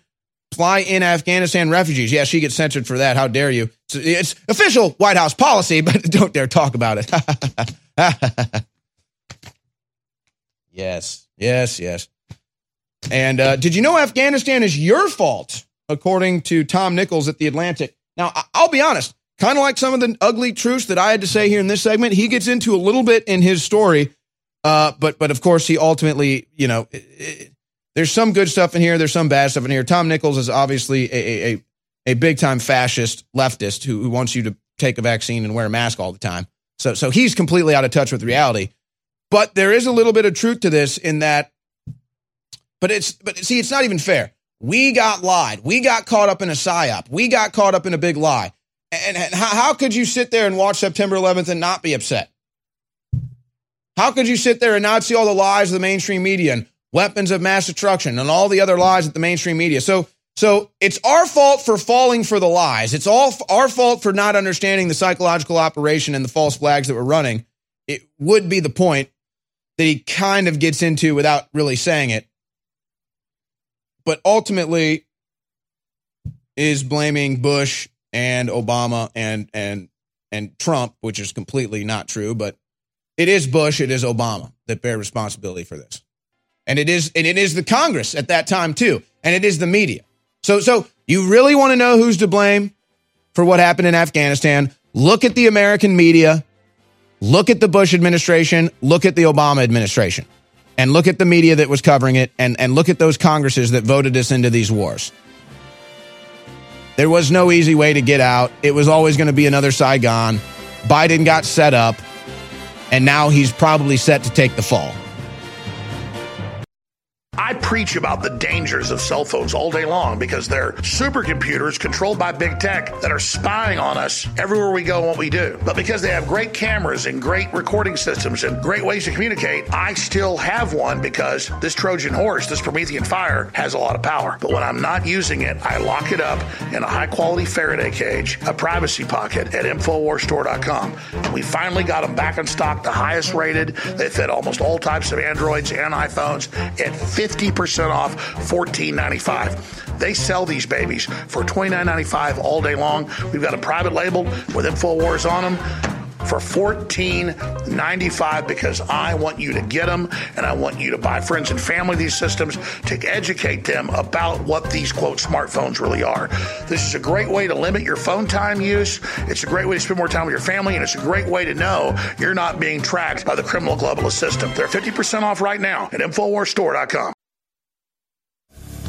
fly in Afghanistan refugees. Yeah, she gets censored for that. How dare you? It's, it's official White House policy, [laughs] but don't dare talk about it. [laughs] yes, yes, yes. And uh, did you know Afghanistan is your fault, according to Tom Nichols at The Atlantic? Now, I'll be honest, kind of like some of the ugly truths that I had to say here in this segment, he gets into a little bit in his story uh, but but of course, he ultimately, you know, it, there's some good stuff in here. There's some bad stuff in here. Tom Nichols is obviously a a, a big time fascist leftist who, who wants you to take a vaccine and wear a mask all the time. So so he's completely out of touch with reality. But there is a little bit of truth to this in that. But it's but see, it's not even fair. We got lied. We got caught up in a psyop. We got caught up in a big lie. And, and how, how could you sit there and watch September 11th and not be upset? How could you sit there and not see all the lies of the mainstream media and weapons of mass destruction and all the other lies that the mainstream media? So, so it's our fault for falling for the lies. It's all our fault for not understanding the psychological operation and the false flags that we're running. It would be the point that he kind of gets into without really saying it. But ultimately is blaming Bush and Obama and and and Trump, which is completely not true, but it is Bush, it is Obama that bear responsibility for this. And it is and it is the Congress at that time too, and it is the media. So so you really want to know who's to blame for what happened in Afghanistan? Look at the American media, look at the Bush administration, look at the Obama administration, and look at the media that was covering it, and, and look at those Congresses that voted us into these wars. There was no easy way to get out. It was always going to be another Saigon. Biden got set up and now he's probably set to take the fall. I preach about the dangers of cell phones all day long because they're supercomputers controlled by big tech that are spying on us everywhere we go and what we do. But because they have great cameras and great recording systems and great ways to communicate, I still have one because this Trojan horse, this Promethean fire, has a lot of power. But when I'm not using it, I lock it up in a high quality Faraday cage, a privacy pocket at InfoWarsStore.com. We finally got them back in stock, the highest rated. They fit almost all types of Androids and iPhones at 50 50% off $14.95. They sell these babies for $29.95 all day long. We've got a private label with InfoWars on them for $14.95 because I want you to get them and I want you to buy friends and family these systems to educate them about what these quote smartphones really are. This is a great way to limit your phone time use. It's a great way to spend more time with your family and it's a great way to know you're not being tracked by the criminal globalist system. They're 50% off right now at InfoWarsStore.com.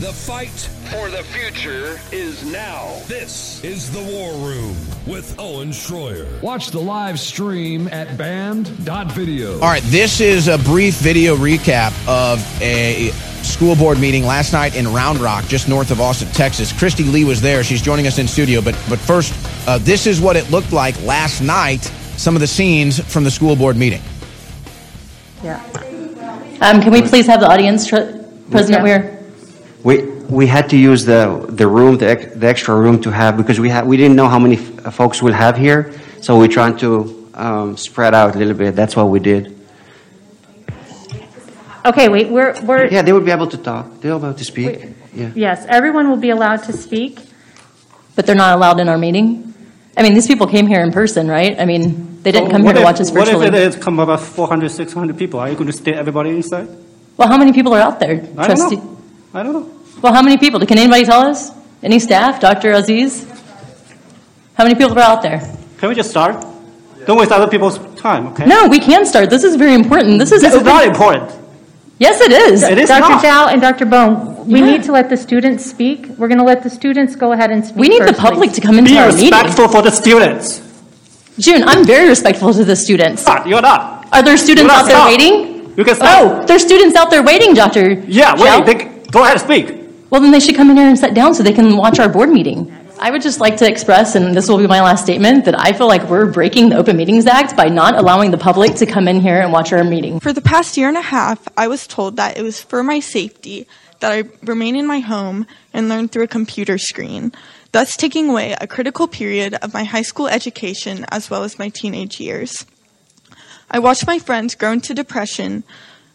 The fight for the future is now. This is the War Room with Owen Shroyer. Watch the live stream at banned.video. All right, this is a brief video recap of a school board meeting last night in Round Rock, just north of Austin, Texas. Christy Lee was there. She's joining us in studio. But but first, uh, this is what it looked like last night. Some of the scenes from the school board meeting. Yeah. Um, can we please have the audience, Tr- President Weir? We we had to use the the room, the, ex- the extra room to have because we had we didn't know how many f- folks we'll have here, so we're trying to um, spread out a little bit. That's what we did. Okay, wait, we're, we're, Yeah, they would be able to talk. They're able to speak. Yeah. yes, everyone will be allowed to speak. But they're not allowed in our meeting? I mean, these people came here in person, right? I mean, they didn't come here What to if- watch us virtually. What if it is come about 400, 600 people? Are you going to stay everybody inside? Well, how many people are out there? I don't trustee? know. I don't know. Well, how many people? Can anybody tell us? Any staff? Dr. Aziz? How many people are out there? Can we just start? Don't waste other people's time, okay? No, we can start. This is very important. This is This is not important. Yes, it is. It is Dr. not. Dow and Dr. Bone, we Yeah. need to let the students speak. We're going to let the students go ahead and speak We need the public please. to come into Be our meeting. Be respectful for the students. June, I'm very respectful to the students. You're not. Are there students out there Stop. waiting? You can stop. Oh, there's students out there waiting, Dr. Yeah, Chow? wait. They, go ahead and speak. Well, then they should come in here and sit down so they can watch our board meeting. I would just like to express, and this will be my last statement, that I feel like we're breaking the Open Meetings Act by not allowing the public to come in here and watch our meeting. For the past year and a half, I was told that it was for my safety that I remain in my home and learn through a computer screen, thus taking away a critical period of my high school education as well as my teenage years. I watched my friends grow into depression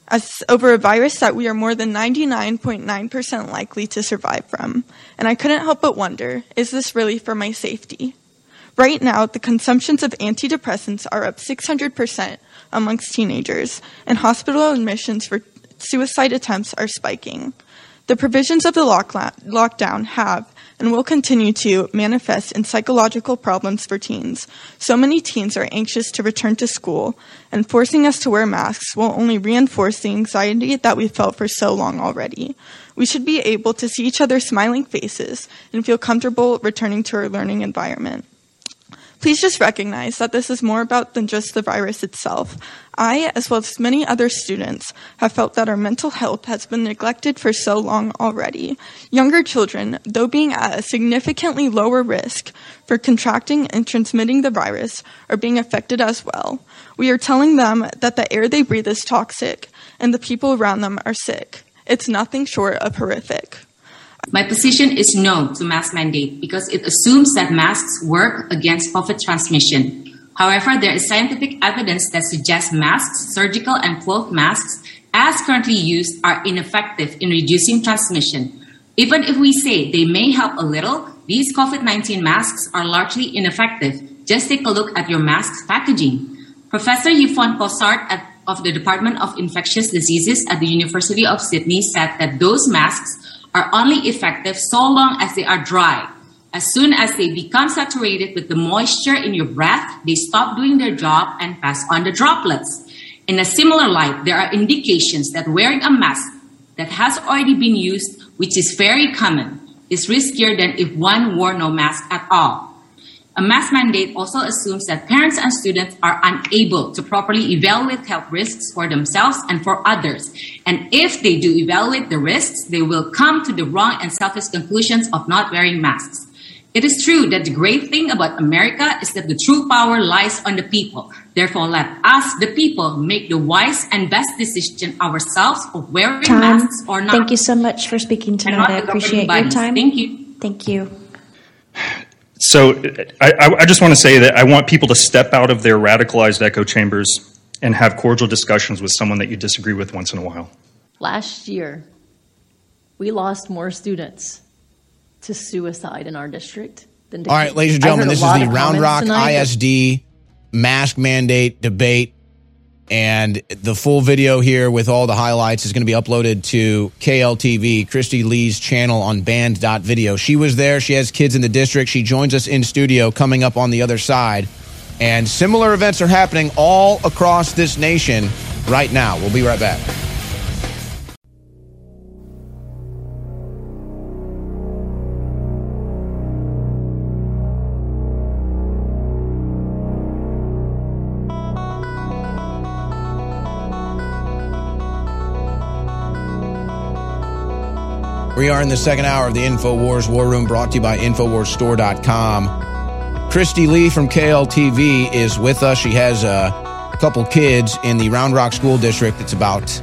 as over a virus that we are more than 99.9% likely to survive from. And I couldn't help but wonder, is this really for my safety? Right now, the consumptions of antidepressants are up 600% amongst teenagers, and hospital admissions for suicide attempts are spiking. The provisions of the lockdown have and will continue to manifest in psychological problems for teens. So many teens are anxious to return to school, and forcing us to wear masks will only reinforce the anxiety that we've felt for so long already. We should be able to see each other's smiling faces and feel comfortable returning to our learning environment. Please just recognize that this is more about than just the virus itself. I, as well as many other students, have felt that our mental health has been neglected for so long already. Younger children, though being at a significantly lower risk for contracting and transmitting the virus, are being affected as well. We are telling them that the air they breathe is toxic and the people around them are sick. It's nothing short of horrific. My position is no to mask mandate because it assumes that masks work against COVID transmission. However, there is scientific evidence that suggests masks, surgical and cloth masks, as currently used, are ineffective in reducing transmission. Even if we say they may help a little, these COVID 19 masks are largely ineffective. Just take a look at your mask's packaging. Professor Yvonne Cossart of the Department of Infectious Diseases at the University of Sydney said that those masks are only effective so long as they are dry. As soon as they become saturated with the moisture in your breath, they stop doing their job and pass on the droplets. In a similar light, there are indications that wearing a mask that has already been used, which is very common, is riskier than if one wore no mask at all. A mask mandate also assumes that parents and students are unable to properly evaluate health risks for themselves and for others. And if they do evaluate the risks, they will come to the wrong and selfish conclusions of not wearing masks. It is true that the great thing about America is that the true power lies on the people. Therefore, let us, the people, make the wise and best decision ourselves of wearing Time. masks or not. Thank you so much for speaking tonight. I appreciate your time. Thank you. Thank you. So I, I I just want to say that I want people to step out of their radicalized echo chambers and have cordial discussions with someone that you disagree with once in a while. Last year, we lost more students to suicide in our district than to All right, ladies and gentlemen, this is the Round Rock tonight ISD mask mandate debate. And the full video here with all the highlights is going to be uploaded to KLTV, Christy Lee's channel on banned.video. She was there. She has kids in the district. She joins us in studio coming up on the other side. And similar events are happening all across this nation right now. We'll be right back. We are in the second hour of the InfoWars War Room brought to you by InfoWarsStore.com. Christy Lee from KLTV is with us. She has a couple kids in the Round Rock School District. It's about,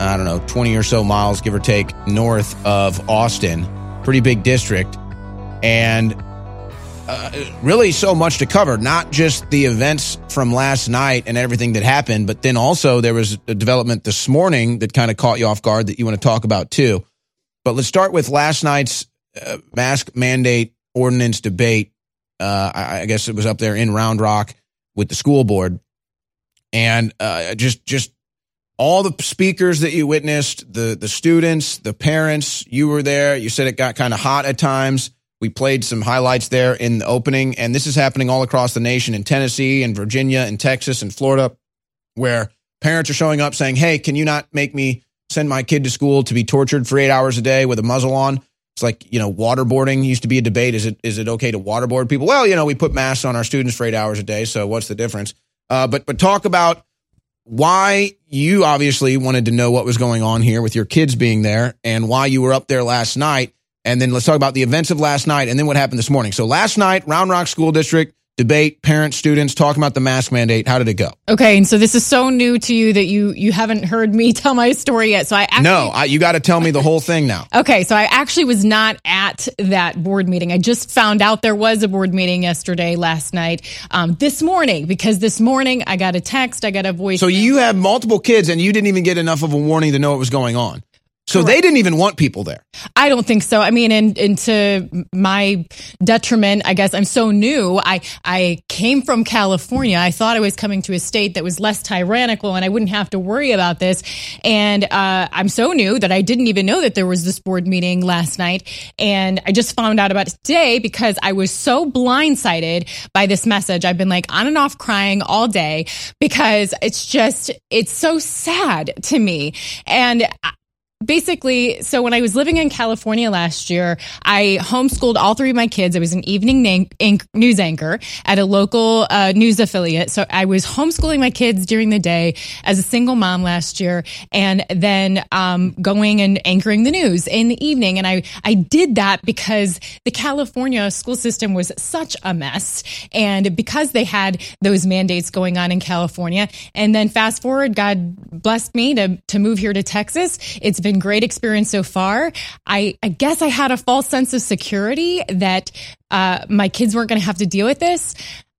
I don't know, 20 or so miles, give or take, north of Austin. Pretty big district. And uh, really so much to cover, not just the events from last night and everything that happened, but then also there was a development this morning that kind of caught you off guard that you want to talk about too. But let's start with last night's uh, mask mandate ordinance debate. Uh, I, I, guess it was up there in Round Rock with the school board, and uh, just just all the speakers that you witnessed, the the students, the parents. You were there. You said it got kind of hot at times. We played some highlights there in the opening, and this is happening all across the nation in Tennessee and Virginia and Texas and Florida, where parents are showing up saying, "Hey, can you not make me?" Send my kid to school to be tortured for eight hours a day with a muzzle on. It's like, you know, waterboarding used to be a debate. Is it is it okay to waterboard people? Well, you know, we put masks on our students for eight hours a day, so what's the difference? Uh, but but talk about why you obviously wanted to know what was going on here with your kids being there and why you were up there last night. And then let's talk about the events of last night and then what happened this morning. So last night, Round Rock School District debate, parents, students talking about the mask mandate. How did it go? Okay, and so this is so new to you that you you haven't heard me [laughs] tell my story yet. So I actually, no, I, you got to tell me the whole thing now. [laughs] Okay, so I actually was not at that board meeting. I just found out there was a board meeting yesterday, last night, um, this morning because this morning I got a text, I got a voice. So you have multiple kids, and you didn't even get enough of a warning to know what was going on. So Correct. they didn't even want people there. I don't think so. I mean, and, and to my detriment, I guess I'm so new. I I came from California. I thought I was coming to a state that was less tyrannical and I wouldn't have to worry about this. And uh, I'm so new that I didn't even know that there was this board meeting last night. And I just found out about it today because I was so blindsided by this message. I've been like on and off crying all day because it's just it's so sad to me. And basically, so when I was living in California last year, I homeschooled all three of my kids. I was an evening news anchor at a local uh, news affiliate. So I was homeschooling my kids during the day as a single mom last year, and then um, going and anchoring the news in the evening. And I I did that because the California school system was such a mess, and because they had those mandates going on in California. And then fast forward, God blessed me to to move here to Texas. It's been great experience so far. I, I guess I had a false sense of security that uh, my kids weren't going to have to deal with this.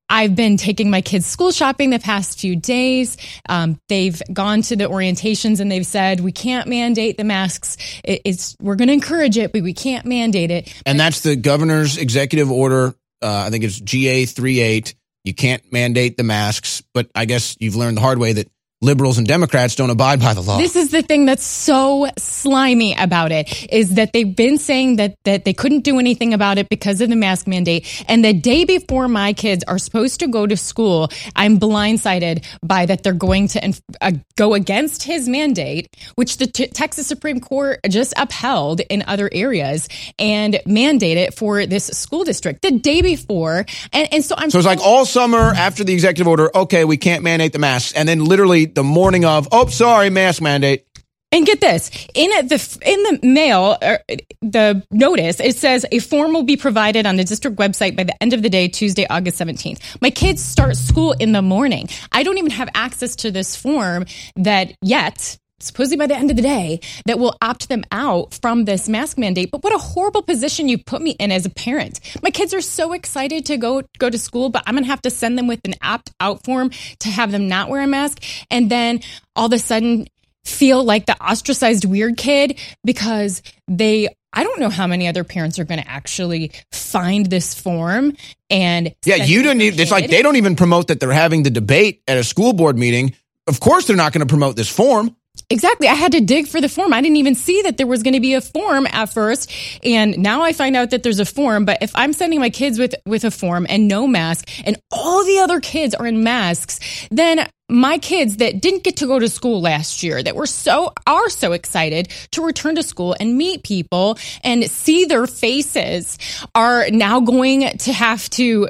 I've been taking my kids school shopping the past few days. Um, they've gone to the orientations and they've said we can't mandate the masks. It, it's we're going to encourage it, but we can't mandate it. And that's the governor's executive order. Uh, I think it's GA 38. You can't mandate the masks, but I guess you've learned the hard way that liberals and Democrats don't abide by the law. This is the thing that's so slimy about it is that they've been saying that that they couldn't do anything about it because of the mask mandate. And the day before my kids are supposed to go to school, I'm blindsided by that they're going to uh, go against his mandate, which the t- Texas Supreme Court just upheld in other areas and mandate it for this school district the day before. And, and so I'm so it's like all summer after the executive order. Okay, we can't mandate the masks, and then literally the morning of, oh, sorry, mask mandate. And get this in the in the mail, uh, the notice it says a form will be provided on the district website by the end of the day, Tuesday, August seventeenth. My kids start school in the morning. I don't even have access to this form that yet supposedly by the end of the day, that will opt them out from this mask mandate. But what a horrible position you put me in as a parent. My kids are so excited to go go to school, but I'm gonna have to send them with an opt out form to have them not wear a mask, and then all of a sudden feel like the ostracized weird kid because they I don't know how many other parents are going to actually find this form and Yeah, you don't even, it's like they don't even promote that they're having the debate at a school board meeting. Of course, they're not going to promote this form. Exactly. I had to dig for the form. I didn't even see that there was going to be a form at first. And now I find out that there's a form. But if I'm sending my kids with, with a form and no mask and all the other kids are in masks, then my kids that didn't get to go to school last year that were so are so excited to return to school and meet people and see their faces are now going to have to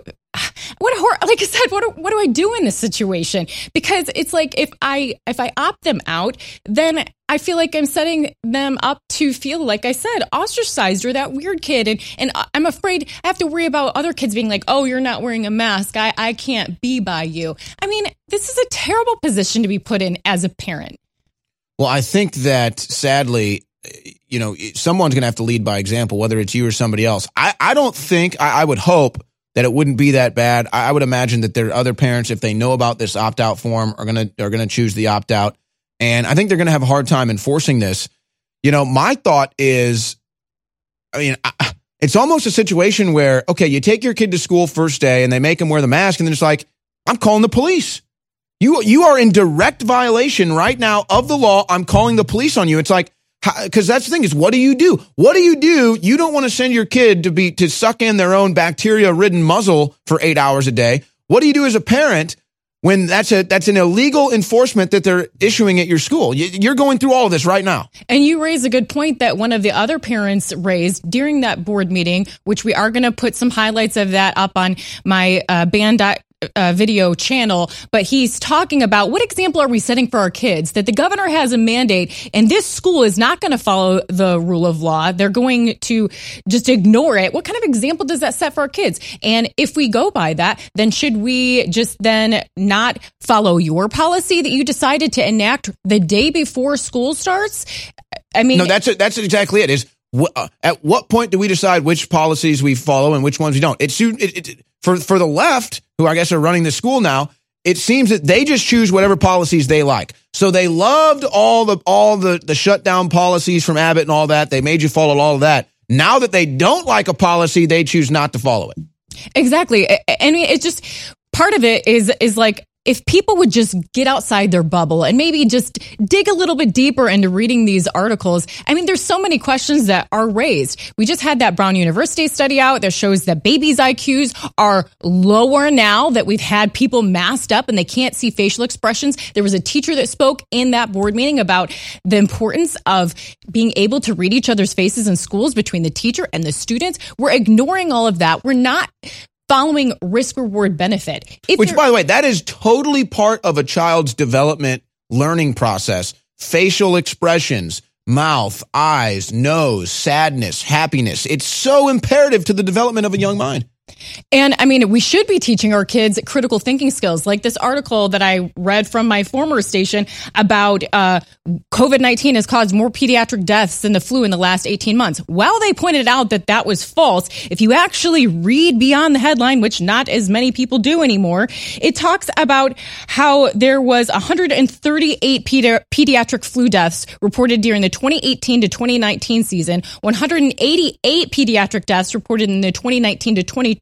what a hor- like I said, what do, what do I do in this situation? Because it's like if I if I opt them out, then I feel like I'm setting them up to feel like I said ostracized or that weird kid, and and I'm afraid I have to worry about other kids being like, oh, you're not wearing a mask, I I can't be by you. I mean, this is a terrible position to be put in as a parent. Well, I think that sadly, you know, someone's going to have to lead by example, whether it's you or somebody else. I, I don't think, I, I would hope that it wouldn't be that bad. I, would imagine that there are other parents, if they know about this opt out form, are to, are to choose the opt out. And I think they're to have a hard time enforcing this. You know, my thought is, I mean, I, it's almost a situation where, okay, you take your kid to school first day and they make him wear the mask and then it's like, I'm calling the police. You you are in direct violation right now of the law. I'm calling the police on you. It's like because that's the thing is what do you do? What do you do? You don't want to send your kid to be to suck in their own bacteria ridden muzzle for eight hours a day. What do you do as a parent when that's a that's an illegal enforcement that they're issuing at your school? You- You're going through all of this right now. And you raise a good point that one of the other parents raised during that board meeting, which we are going to put some highlights of that up on my uh, band. Uh, video channel, but he's talking about what example are we setting for our kids that the governor has a mandate and this school is not going to follow the rule of law. They're going to just ignore it. What kind of example does that set for our kids? And if we go by that, then should we just then not follow your policy that you decided to enact the day before school starts? I mean, no, that's it. That's exactly it. Is uh, at what point do we decide which policies we follow and which ones we don't? It's it, it, for for the left, who I guess are running the school now. It seems that they just choose whatever policies they like. So they loved all the all the the shutdown policies from Abbott and all that. They made you follow all of that. Now that they don't like a policy, they choose not to follow it. Exactly. I mean, it's just part of it is is like if people would just get outside their bubble and maybe just dig a little bit deeper into reading these articles. I mean, there's so many questions that are raised. We just had that Brown University study out that shows that babies' IQs are lower now that we've had people masked up and they can't see facial expressions. There was a teacher that spoke in that board meeting about the importance of being able to read each other's faces in schools between the teacher and the students. We're ignoring all of that. We're not following risk reward benefit. If Which, by the way, that is totally part of a child's development learning process. Facial expressions, mouth, eyes, nose, sadness, happiness. It's so imperative to the development of a young mind. And I mean, we should be teaching our kids critical thinking skills, like this article that I read from my former station about uh, COVID 19 has caused more pediatric deaths than the flu in the last 18 months. While they pointed out that that was false. If you actually read beyond the headline, which not as many people do anymore, it talks about how there was 138 pedi- pediatric flu deaths reported during the 2018 to 2019 season, 188 pediatric deaths reported in the 2019 to 2020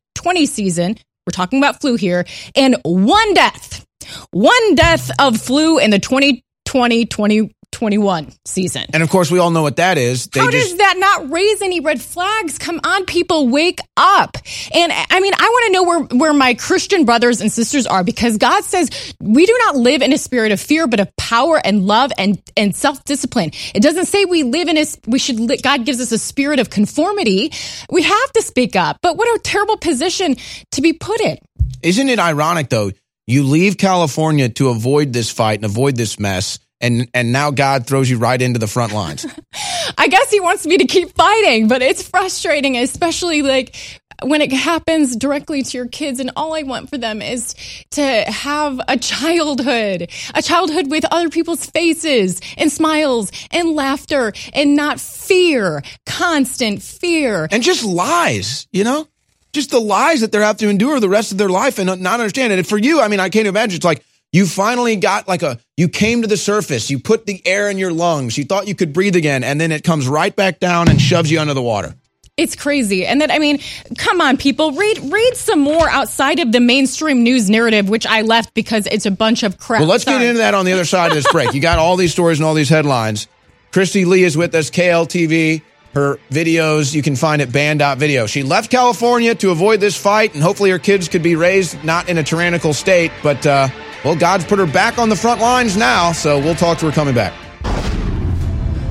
season. We're talking about flu here, and one death, one death of flu in the 2020 2021 season. And of course, we all know what that is. They How just does that not raise any red flags? Come on, people, wake up. And I mean, I want to know where, where my Christian brothers and sisters are because God says we do not live in a spirit of fear, but of power and love and, and self discipline. It doesn't say we live in a, we should, li- God gives us a spirit of conformity. We have to speak up. But what a terrible position to be put in. Isn't it ironic though? You leave California to avoid this fight and avoid this mess, and and now God throws you right into the front lines. [laughs] I guess he wants me to keep fighting, but it's frustrating, especially like when it happens directly to your kids. And all I want for them is to have a childhood, a childhood with other people's faces and smiles and laughter and not fear, constant fear. and just lies, you know? Just the lies that they have to endure the rest of their life and not understand it. And for you, I mean, I can't imagine. It's like You finally got like a, you came to the surface. You put the air in your lungs. You thought you could breathe again. And then it comes right back down and shoves you under the water. It's crazy. And then I mean, come on people, read read some more outside of the mainstream news narrative which I left because it's a bunch of crap. Well, let's Sorry. get into that on the other side of this break. You got all these stories and all these headlines. Kristi Leigh is with us, KLTV. Her videos you can find at band.video. She left California to avoid this fight, and hopefully her kids could be raised not in a tyrannical state. But, uh, well, God's put her back on the front lines now, so we'll talk to her coming back.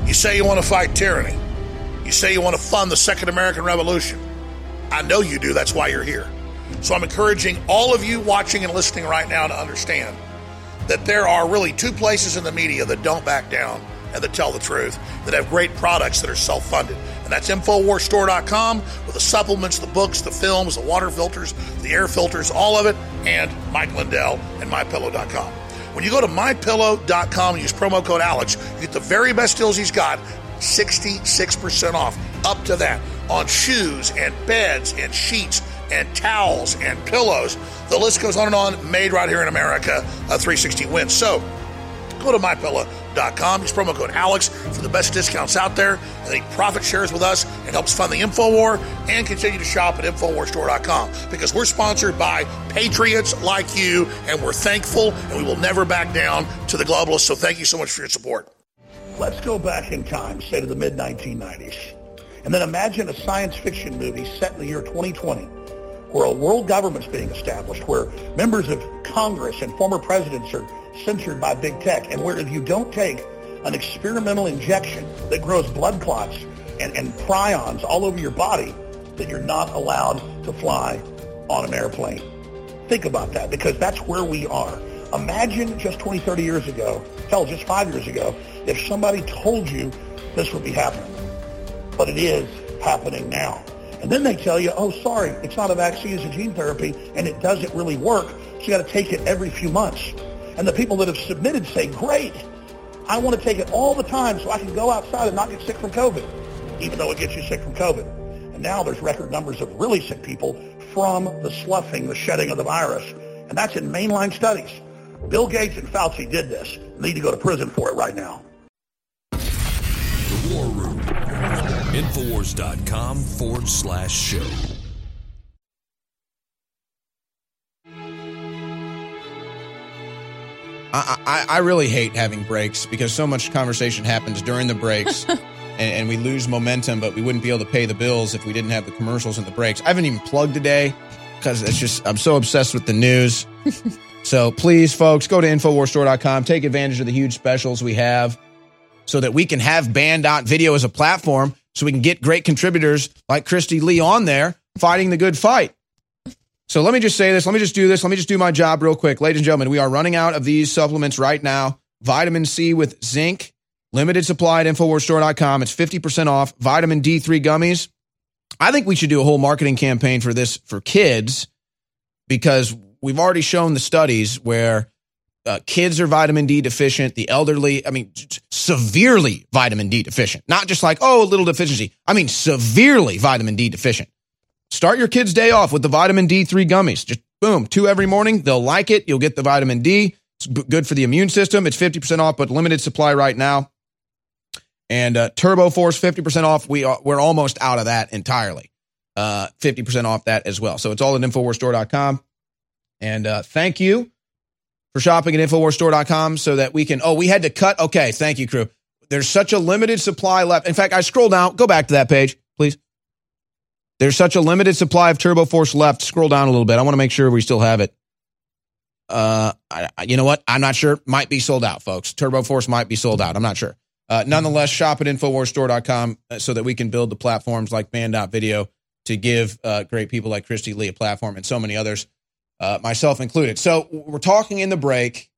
You say you want to fight tyranny. You say you want to fund the Second American Revolution. I know you do. That's why you're here. So I'm encouraging all of you watching and listening right now to understand that there are really two places in the media that don't back down and that tell the truth, that have great products that are self funded. And that's InfoWarsStore.com with the supplements, the books, the films, the water filters, the air filters, all of it, and Mike Lindell and MyPillow.com. When you go to MyPillow.com and use promo code Alex, you get the very best deals he's got 66% off, up to that, on shoes and beds and sheets and towels and pillows. The list goes on and on, made right here in America, a 360 win. So go to mypillow.com, use promo code Alex for the best discounts out there, and he profit shares with us and helps fund the InfoWar and continue to shop at InfoWarsStore.com because we're sponsored by patriots like you, and we're thankful and we will never back down to the globalists. So thank you so much for your support. Let's go back in time, say to the mid 1990s, and then imagine a science fiction movie set in the year 2020 where a world government's being established, where members of Congress and former presidents are censored by big tech, and where if you don't take an experimental injection that grows blood clots and, and prions all over your body, that you're not allowed to fly on an airplane. Think about that, because that's where we are. Imagine just 20, 30 years ago, hell, just five years ago, if somebody told you this would be happening. But it is happening now. And then they tell you, oh, sorry, it's not a vaccine, it's a gene therapy, and it doesn't really work, so you got to take it every few months. And the people that have submitted say, great, I want to take it all the time so I can go outside and not get sick from COVID, even though it gets you sick from COVID. And now there's record numbers of really sick people from the sloughing, the shedding of the virus. And that's in mainline studies. Bill Gates and Fauci did this. They need to go to prison for it right now. Infowars.com forward slash show. I, I, I really hate having breaks because so much conversation happens during the breaks [laughs] and, and we lose momentum, but we wouldn't be able to pay the bills if we didn't have the commercials and the breaks. I haven't even plugged today because it's just, I'm so obsessed with the news. [laughs] so please, folks, go to InfoWarsStore.com, take advantage of the huge specials we have so that we can have Band.video as a platform so we can get great contributors like Kristi Leigh on there fighting the good fight. So let me just say this. Let me just do this. Let me just do my job real quick. Ladies and gentlemen, we are running out of these supplements right now. Vitamin C with zinc, limited supply at InfoWarsStore.com. It's 50% off. Vitamin D3 gummies. I think we should do a whole marketing campaign for this for kids because we've already shown the studies where uh, kids are vitamin D deficient, the elderly, I mean, severely vitamin D deficient. Not just like, oh, a little deficiency. I mean, severely vitamin D deficient. Start your kid's day off with the vitamin D3 gummies. Just boom, two every morning. They'll like it. You'll get the vitamin D. It's good for the immune system. It's 50% off, but limited supply right now. And uh, Turbo Force, 50% off. We are, we're almost out of that entirely. Uh, 50% off that as well. So it's all at InfoWarsStore.com. And uh, thank you for shopping at InfoWarsStore.com so that we can. Oh, we had to cut. Okay. Thank you, crew. There's such a limited supply left. In fact, I scroll down. Go back to that page, please. There's such a limited supply of Turbo Force left. Scroll down a little bit. I want to make sure we still have it. Uh, I, you know what? I'm not sure. Might be sold out, folks. Turbo Force might be sold out. I'm not sure. Uh, nonetheless, shop at InfoWarsStore.com so that we can build the platforms like Band.video to give uh, great people like Kristi Leigh a platform and so many others, uh, myself included. So we're talking in the break,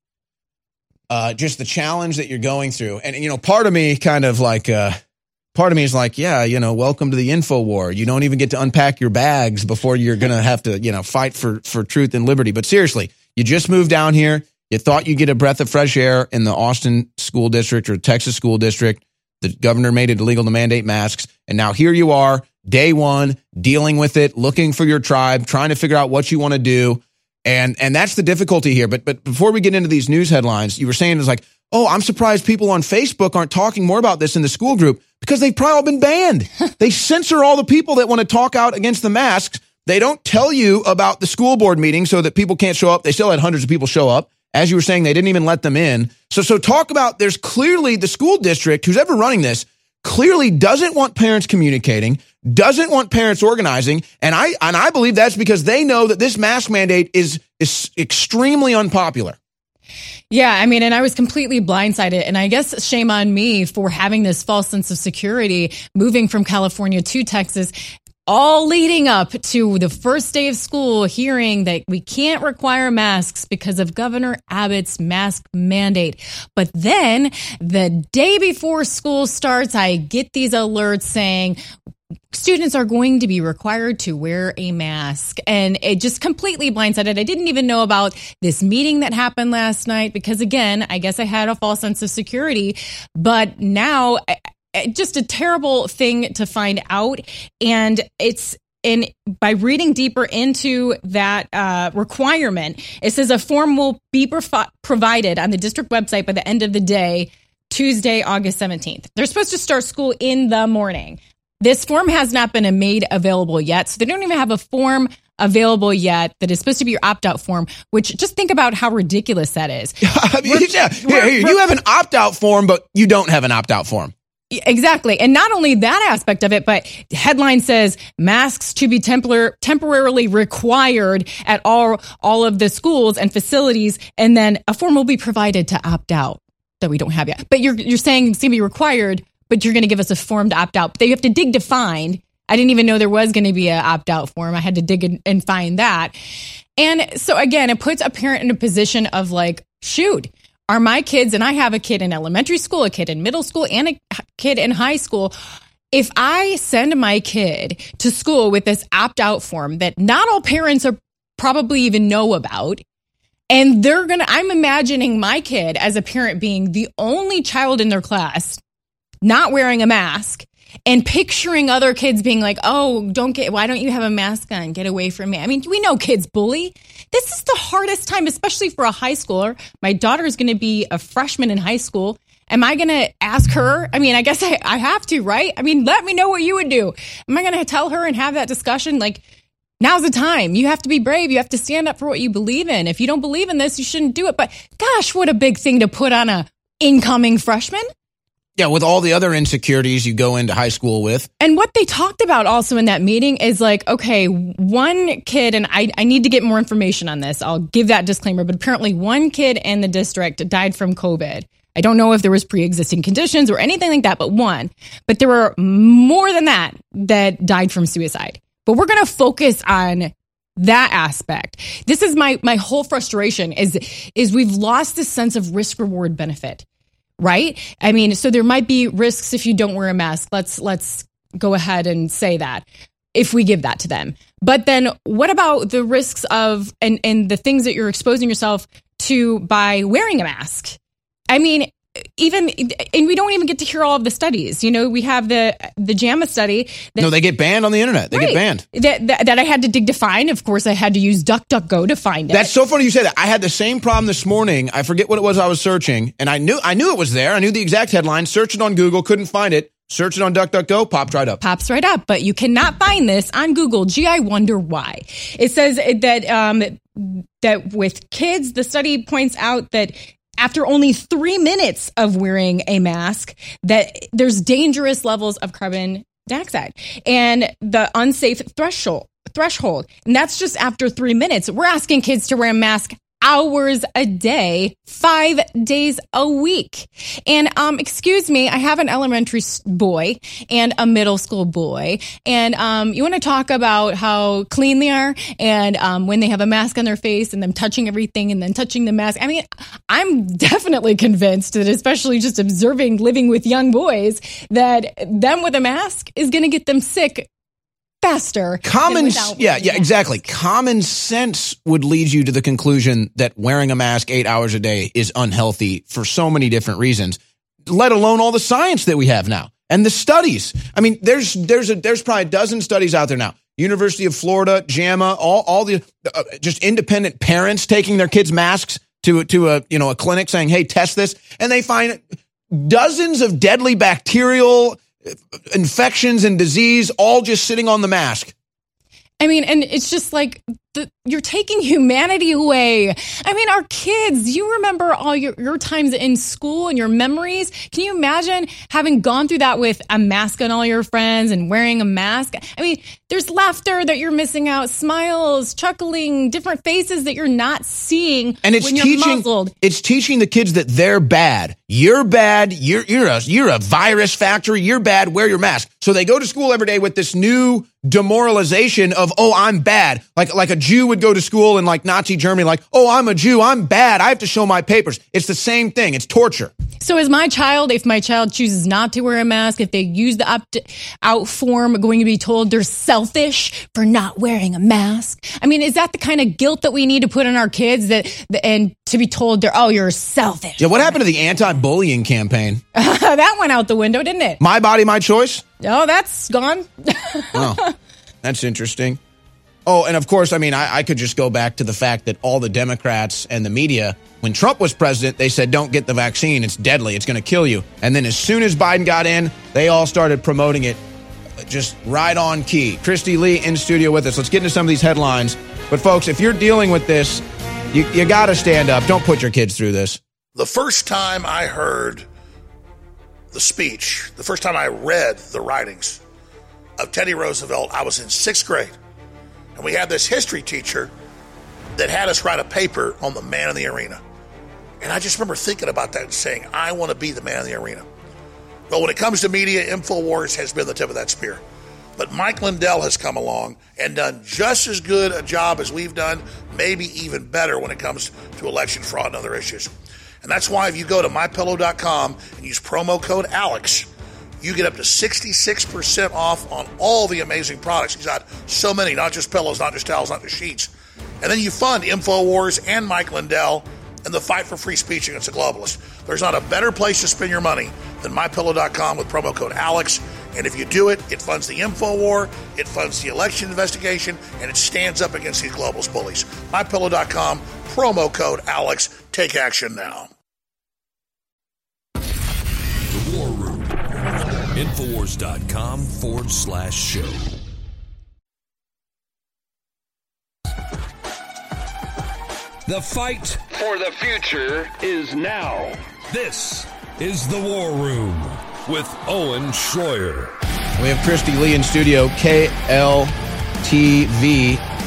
uh, just the challenge that you're going through. And, you know, part of me kind of like, uh, part of me is like, yeah, you know, welcome to the info war. You don't even get to unpack your bags before you're to have to, you know, fight for, for truth and liberty. But seriously, you just moved down here. You thought you'd get a breath of fresh air in the Austin school district or Texas school district. The governor made it illegal to mandate masks. And now here you are, day one, dealing with it, looking for your tribe, trying to figure out what you want to do. And and that's the difficulty here. But but before we get into these news headlines, you were saying it's like, oh, I'm surprised people on Facebook aren't talking more about this in the school group because they've probably all been banned. [laughs] they censor all the people that want to talk out against the masks. They don't tell you about the school board meeting so that people can't show up. They still had hundreds of people show up. As you were saying, they didn't even let them in. So so talk about there's clearly the school district who's ever running this clearly doesn't want parents communicating, doesn't want parents organizing, and I and I believe that's because they know that this mask mandate is is extremely unpopular. Yeah, I mean, and I was completely blindsided. And I guess shame on me for having this false sense of security moving from California to Texas all leading up to the first day of school, hearing that we can't require masks because of Governor Abbott's mask mandate. But then the day before school starts, I get these alerts saying, students are going to be required to wear a mask. And it just completely blindsided. I didn't even know about this meeting that happened last night because, again, I guess I had a false sense of security. But now just a terrible thing to find out. And it's in by reading deeper into that uh, requirement, it says a form will be provi- provided on the district website by the end of the day, Tuesday, August 17th. They're supposed to start school in the morning. This form has not been made available yet, so they don't even have a form available yet that is supposed to be your opt out form, which just think about how ridiculous that is. [laughs] I mean, yeah, here, here, you have an opt out form, but you don't have an opt out form. Exactly. And not only that aspect of it, but headline says masks to be tempor- temporarily required at all, all of the schools and facilities. And then a form will be provided to opt out that we don't have yet. But you're, you're saying it's going to be required, but you're going to give us a form to opt out. But They have to dig to find. I didn't even know there was going to be an opt out form. I had to dig and find that. And so again, it puts a parent in a position of like, shoot, are my kids, and I have a kid in elementary school, a kid in middle school, and a kid in high school. If I send my kid to school with this opt out form that not all parents are probably even know about, and they're gonna, I'm imagining my kid as a parent being the only child in their class not wearing a mask and picturing other kids being like, "Oh, don't get why don't you have a mask on? Get away from me." I mean, we know kids bully. This is the hardest time especially for a high schooler. My daughter is going to be a freshman in high school. Am I going to ask her? I mean, I guess I, I have to, right? I mean, let me know what you would do. Am I going to tell her and have that discussion like Now's the time. You have to be brave. You have to stand up for what you believe in. If you don't believe in this, you shouldn't do it. But gosh, what a big thing to put on a incoming freshman. Yeah, with all the other insecurities you go into high school with. And what they talked about also in that meeting is like, okay, one kid, and I, I need to get more information on this. I'll give that disclaimer, but apparently one kid in the district died from COVID. I don't know if there was pre-existing conditions or anything like that, but one. But there were more than that that died from suicide. But we're going to focus on that aspect. This is my my whole frustration is is we've lost this sense of risk reward benefit right? I mean, so there might be risks if you don't wear a mask. Let's let's go ahead and say that if we give that to them. But then what about the risks of and and the things that you're exposing yourself to by wearing a mask? I mean, even and we don't even get to hear all of the studies. You know, we have the the JAMA study. That, no, they get banned on the internet. They right, get banned. That, that, that I had to dig to find. Of course, I had to use DuckDuckGo to find it. That's so funny you say that. I had the same problem this morning. I forget what it was I was searching, and I knew I knew it was there. I knew the exact headline. Searched it on Google, couldn't find it. Search it on DuckDuckGo, pops right up. Pops right up, but you cannot find this on Google. Gee, I wonder why. It says that um, that with kids, the study points out that after only three minutes of wearing a mask that there's dangerous levels of carbon dioxide and the unsafe threshold threshold. And that's just after three minutes. We're asking kids to wear a mask hours a day, five days a week. And um, excuse me, I have an elementary boy and a middle school boy, and um, you want to talk about how clean they are, and um, when they have a mask on their face, and them touching everything, and then touching the mask. I mean, I'm definitely convinced that, especially just observing living with young boys, that them with a mask is going to get them sick faster. Common, yeah, yeah, exactly. Common sense would lead you to the conclusion that wearing a mask eight hours a day is unhealthy for so many different reasons. Let alone all the science that we have now and the studies. I mean, there's there's a, there's probably a dozen studies out there now. University of Florida, JAMA, all all the uh, just independent parents taking their kids' masks to to a you know a clinic saying, "Hey, test this," and they find dozens of deadly bacterial infections and disease all just sitting on the mask. I mean, and it's just like the, you're taking humanity away. I mean, our kids, you remember all your, your times in school and your memories. Can you imagine having gone through that with a mask on all your friends and wearing a mask? I mean, there's laughter that you're missing out, smiles, chuckling, different faces that you're not seeing and it's teaching muzzled. it's teaching the kids that they're bad. You're bad. You're you're a you're a virus factory. You're bad. Wear your mask. So they go to school every day with this new demoralization of oh I'm bad. Like like a Jew would go to school in like Nazi Germany like oh I'm a Jew. I'm bad. I have to show my papers. It's the same thing. It's torture. So, is my child, if my child chooses not to wear a mask, if they use the opt out form, going to be told they're selfish for not wearing a mask? I mean, is that the kind of guilt that we need to put on our kids that, and to be told they're, oh, you're selfish? Yeah, what happened to the anti-bullying campaign? [laughs] that went out the window, didn't it? My body, my choice? Oh, that's gone. [laughs] oh, that's interesting. Oh, and of course, I mean, I, I, could just go back to the fact that all the Democrats and the media, when Trump was president, they said, don't get the vaccine. It's deadly. It's going to kill you. And then as soon as Biden got in, they all started promoting it just right on key. Kristi Leigh in studio with us. Let's get into some of these headlines. But, folks, if you're dealing with this, you, you got to stand up. Don't put your kids through this. The first time I heard the speech, the first time I read the writings of Teddy Roosevelt, I was in sixth grade. And we had this history teacher that had us write a paper on the man in the arena. And I just remember thinking about that and saying, I want to be the man in the arena. Well, when it comes to media, InfoWars has been the tip of that spear. But Mike Lindell has come along and done just as good a job as we've done, maybe even better when it comes to election fraud and other issues. And that's why if you go to mypillow.com and use promo code ALEX, you get up to 66% off on all the amazing products. He's got so many, not just pillows, not just towels, not just sheets. And then you fund InfoWars and Mike Lindell in the fight for free speech against the globalists. There's not a better place to spend your money than mypillow.com with promo code ALEX. And if you do it, it funds the info war, it funds the election investigation, and it stands up against these globalist bullies. MyPillow.com, promo code ALEX. Take action now. Infowars.com forward slash show. The fight for the future is now. This is the War Room with Owen Shroyer. We have Kristi Leigh in studio, KLTV.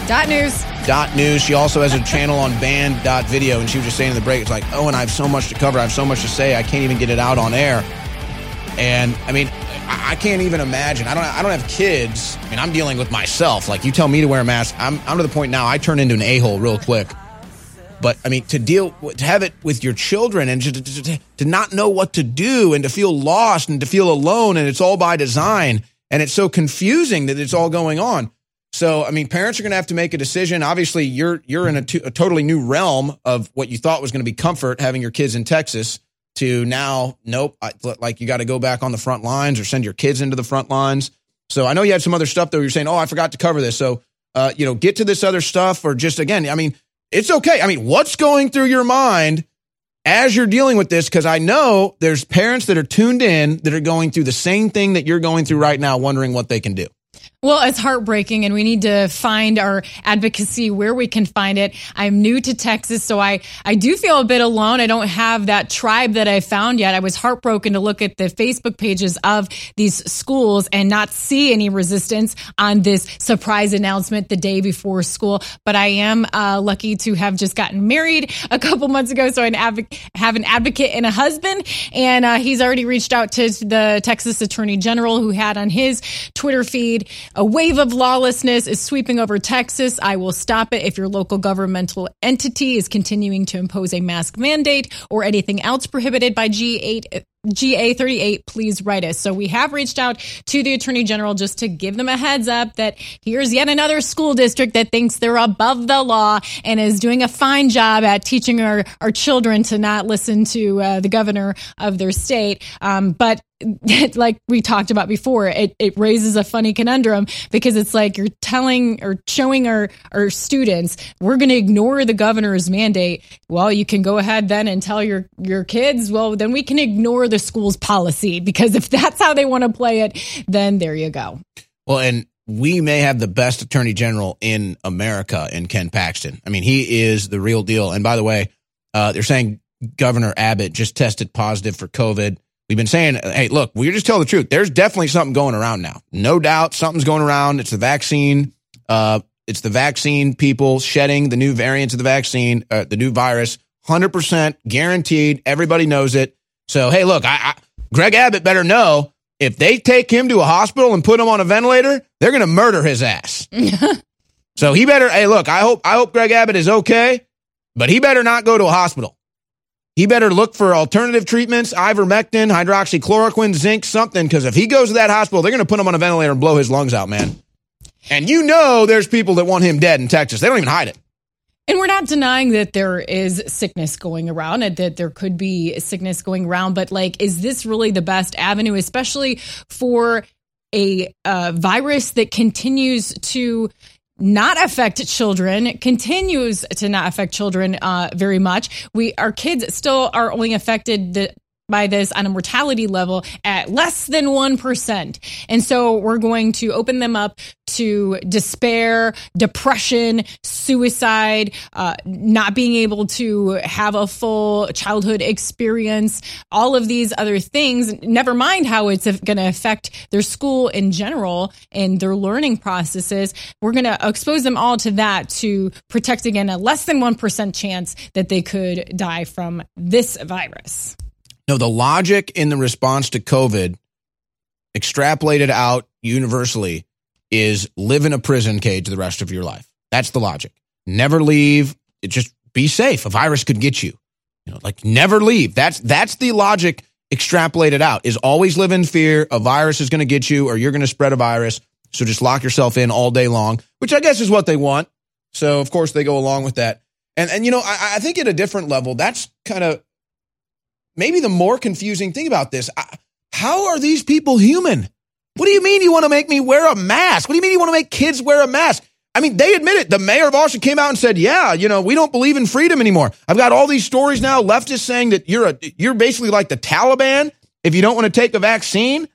Dot news. Dot news. She also has a channel on band dot video, and she was just saying in the break, it's like, oh, and I have so much to cover. I have so much to say. I can't even get it out on air. And I mean, I can't even imagine. I don't. I don't have kids. I mean, I'm dealing with myself. Like you tell me to wear a mask, I'm. I'm to the point now. I turn into an a hole real quick. But I mean, to deal, to have it with your children, and to, to, to not know what to do, and to feel lost, and to feel alone, and it's all by design, and it's so confusing that it's all going on. So, I mean, parents are going to have to make a decision. Obviously, you're you're in a, totally new realm of what you thought was going to be comfort having your kids in Texas to now, nope, I, like you got to go back on the front lines or send your kids into the front lines. So I know you had some other stuff though. You're saying, oh, I forgot to cover this. So, uh, you know, get to this other stuff or just again, I mean, it's okay. I mean, what's going through your mind as you're dealing with this? Because I know there's parents that are tuned in that are going through the same thing that you're going through right now, wondering what they can do. Well, it's heartbreaking, and we need to find our advocacy where we can find it. I'm new to Texas, so I, I do feel a bit alone. I don't have that tribe that I found yet. I was heartbroken to look at the Facebook pages of these schools and not see any resistance on this surprise announcement the day before school. But I am uh, lucky to have just gotten married a couple months ago, so I have an advocate and a husband, and uh, he's already reached out to the Texas Attorney General, who had on his Twitter feed a wave of lawlessness is sweeping over Texas. I will stop it if your local governmental entity is continuing to impose a mask mandate or anything else prohibited by G8 GA38, please write us. So we have reached out to the Attorney General just to give them a heads up that here's yet another school district that thinks they're above the law and is doing a fine job at teaching our, our children to not listen to uh, the governor of their state. Um, but [laughs] like we talked about before, it, it raises a funny conundrum because it's like you're telling or showing our, our students, we're going to ignore the governor's mandate. Well, you can go ahead then and tell your, your kids, well, then we can ignore the school's policy because if that's how they want to play it, then there you go. Well, and we may have the best attorney general in America in Ken Paxton. I mean, he is the real deal. And by the way, uh, they're saying Governor Abbott just tested positive for COVID. We've been saying, hey, look, we're just tell the truth. There's definitely something going around now. No doubt something's going around. It's the vaccine. Uh, it's the vaccine people shedding the new variants of the vaccine, uh, the new virus. 100% guaranteed. Everybody knows it. So, hey, look, I, I, Greg Abbott better know if they take him to a hospital and put him on a ventilator, they're going to murder his ass. [laughs] so he better, hey, look, I hope, I hope Greg Abbott is okay, but he better not go to a hospital. He better look for alternative treatments, ivermectin, hydroxychloroquine, zinc, something, because if he goes to that hospital, they're going to put him on a ventilator and blow his lungs out, man. And you know there's people that want him dead in Texas. They don't even hide it. And we're not denying that there is sickness going around and that there could be sickness going around, but like, is this really the best avenue, especially for a uh, virus that continues to not affect children continues to not affect children uh, very much? We our kids still are only affected the, by this on a mortality level at less than 1%. And so we're going to open them up to despair, depression, suicide, uh, not being able to have a full childhood experience, all of these other things, never mind how it's going to affect their school in general and their learning processes. We're going to expose them all to that to protect again a less than 1% chance that they could die from this virus. No, the logic in the response to COVID, extrapolated out universally, is live in a prison cage the rest of your life. That's the logic. Never leave. It just be safe. A virus could get you. You know, like never leave. That's that's the logic extrapolated out. Is always live in fear. A virus is going to get you, or you're going to spread a virus. So just lock yourself in all day long, which I guess is what they want. So of course they go along with that. And and you know, I, I think at a different level, that's kind of maybe the more confusing thing about this. How are these people human? What do you mean you want to make me wear a mask? What do you mean you want to make kids wear a mask? I mean, they admit it. The mayor of Austin came out and said, "Yeah, you know, we don't believe in freedom anymore." I've got all these stories now. Leftists saying that you're a you're basically like the Taliban if you don't want to take a vaccine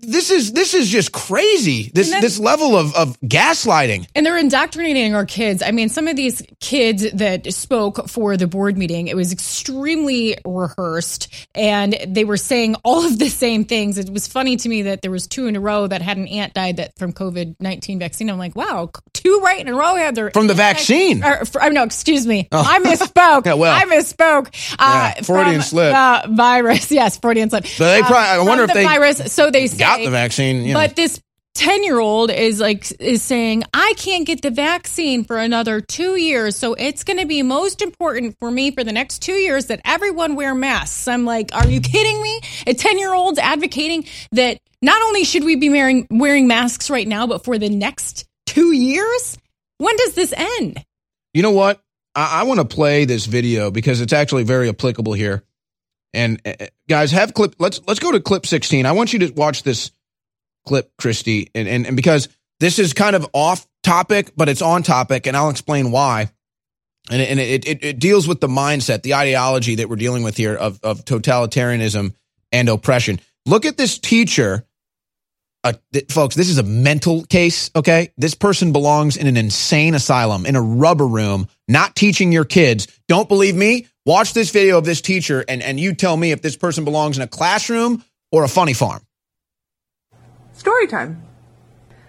this is this is just crazy. This then, this level of of gaslighting. And they're indoctrinating our kids. I mean, some of these kids that spoke for the board meeting, it was extremely rehearsed and they were saying all of the same things. It was funny to me that there was two in a row that had an aunt died that from COVID-19 vaccine. I'm like, "Wow, two right in a row had their From the vaccine." Or, or, no, excuse me. Oh. I misspoke. [laughs] yeah, well, I misspoke. Uh, yeah, Freudian slip. The virus. Yes, Freudian slip. So they probably I uh, wonder if the they virus. So they say, got the vaccine. You know. But this 10 year old is like is saying i can't get the vaccine for another two years so it's going to be most important for me for the next two years that everyone wear masks. I'm like are you kidding me? A 10 year old's advocating that not only should we be wearing wearing masks right now but for the next two years? When does this end? You know what? I, I want to play this video because it's actually very applicable here and uh, guys, have clip. Let's let's go to clip 16. I want you to watch this clip, Kristi, and, and and because this is kind of off topic, but it's on topic, and I'll explain why. And, and it, it, it deals with the mindset, the ideology that we're dealing with here of, of totalitarianism and oppression. Look at this teacher. Uh, th- folks, this is a mental case, okay? This person belongs in an insane asylum, in a rubber room, not teaching your kids. Don't believe me? Watch this video of this teacher and, and you tell me if this person belongs in a classroom or a funny farm. Story time.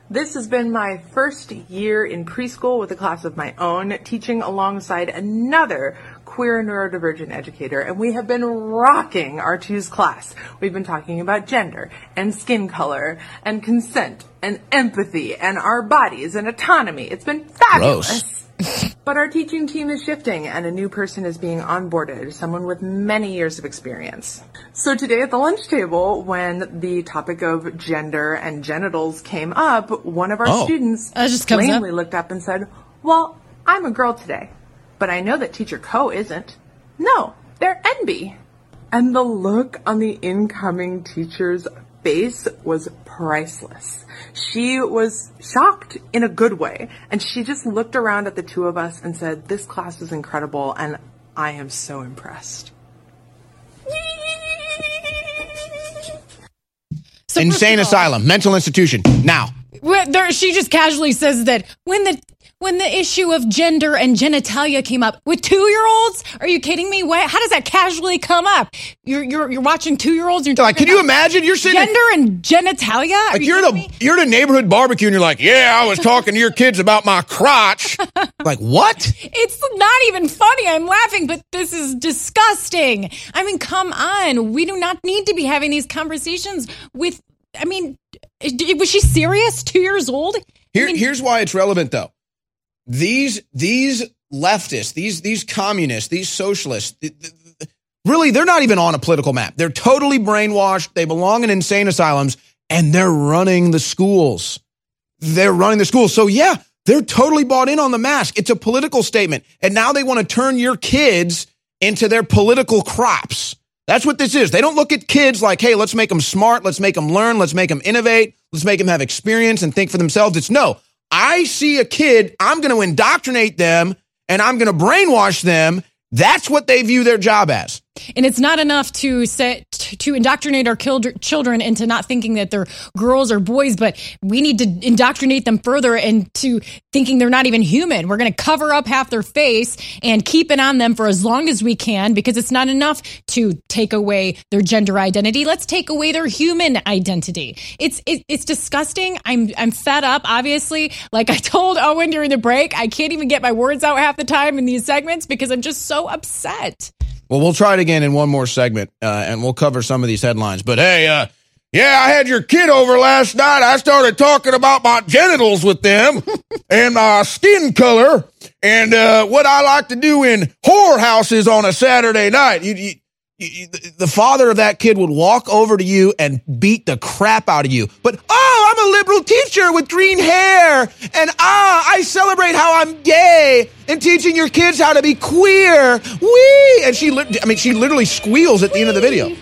This has been my first year in preschool with a class of my own, teaching alongside another queer neurodivergent educator, and we have been rocking our two's class. We've been talking about gender and skin color and consent and empathy and our bodies and autonomy. It's been fabulous. But our teaching team is shifting and a new person is being onboarded, someone with many years of experience. So today at the lunch table, when the topic of gender and genitals came up, one of our Oh. students That just plainly up. looked up and said, well, I'm a girl today, but I know that teacher Co isn't. No, they're NB. And the look on the incoming teacher's face was priceless. She was shocked in a good way, and she just looked around at the two of us and said, This class is incredible, and I am so impressed. Insane asylum, mental institution. Now, Well, there, she just casually says that when the when the issue of gender and genitalia came up with two year olds, are you kidding me? Why, how does that casually come up? You're you're you're watching two year olds. You're Like, can you imagine? You're sitting- gender and genitalia. Are like you you're at a you're at a neighborhood barbecue and you're like, yeah, I was talking to your kids about my crotch. [laughs] like what? It's not even funny. I'm laughing, but this is disgusting. I mean, come on. We do not need to be having these conversations with. I mean, was she serious? Two years old? Here, here's why it's relevant though. These these leftists, these these communists, these socialists, really, they're not even on a political map. They're totally brainwashed. They belong in insane asylums, and they're running the schools. They're running the schools. So yeah, they're totally bought in on the mask. It's a political statement, and now they want to turn your kids into their political crops. That's what this is. They don't look at kids like, hey, let's make them smart, let's make them learn, let's make them innovate, let's make them have experience and think for themselves. It's no, I see a kid, I'm going to indoctrinate them and I'm going to brainwash them. That's what they view their job as. And it's not enough to set to indoctrinate our children into not thinking that they're girls or boys, but we need to indoctrinate them further into thinking they're not even human. We're going to cover up half their face and keep it on them for as long as we can because it's not enough to take away their gender identity. Let's take away their human identity. It's it, it's disgusting. I'm I'm fed up. Obviously, like I told Owen during the break, I can't even get my words out half the time in these segments because I'm just so upset. Well, we'll try it again in one more segment, uh, and we'll cover some of these headlines. But hey, uh, yeah, I had your kid over last night. I started talking about my genitals with them [laughs] and my skin color and uh, what I like to do in whorehouses on a Saturday night. You, you, the father of that kid would walk over to you and beat the crap out of you. But oh, I'm a liberal teacher with green hair, and ah, I celebrate how I'm gay and teaching your kids how to be queer. Wee! And she, I mean, she literally squeals at the end of the video.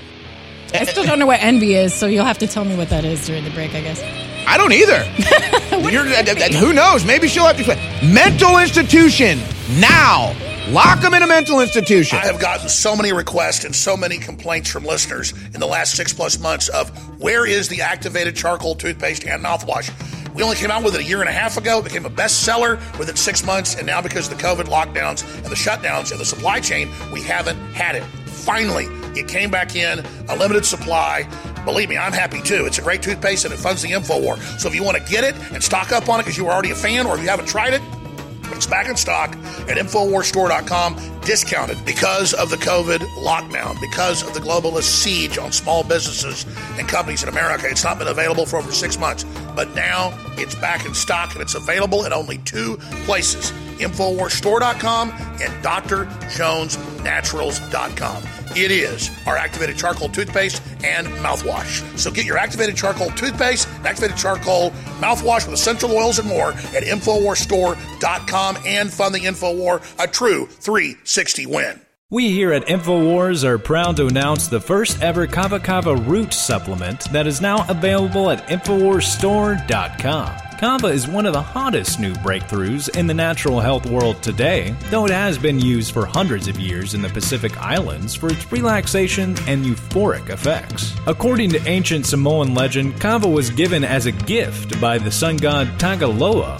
I still don't know what envy is, so you'll have to tell me what that is during the break, I guess. I don't either. [laughs] Who knows? Maybe she'll have to explain. Mental institution now. Lock them in a mental institution. I have gotten so many requests and so many complaints from listeners in the last six plus months of where is the activated charcoal toothpaste and mouthwash. We only came out with it a year and a half ago. It became a bestseller within six months, and now because of the COVID lockdowns and the shutdowns and the supply chain, we haven't had it. Finally, it came back in a limited supply. Believe me, I'm happy too. It's a great toothpaste and it funds the info war. So if you want to get it and stock up on it because you were already a fan, or if you haven't tried it, it's back in stock at InfoWarsStore.com, discounted because of the COVID lockdown, because of the globalist siege on small businesses and companies in America. It's not been available for over six months, but now it's back in stock and it's available at only two places InfoWarsStore.com and DrJonesNaturals.com. It is our activated charcoal toothpaste and mouthwash. So get your activated charcoal toothpaste, activated charcoal mouthwash with essential oils and more at InfoWarsStore.com and fund the InfoWar, a true 360 win. We here at InfoWars are proud to announce the first ever Kava Kava root supplement that is now available at InfoWarsStore.com. Kava is one of the hottest new breakthroughs in the natural health world today, though it has been used for hundreds of years in the Pacific Islands for its relaxation and euphoric effects. According to ancient Samoan legend, Kava was given as a gift by the sun god Tagaloa,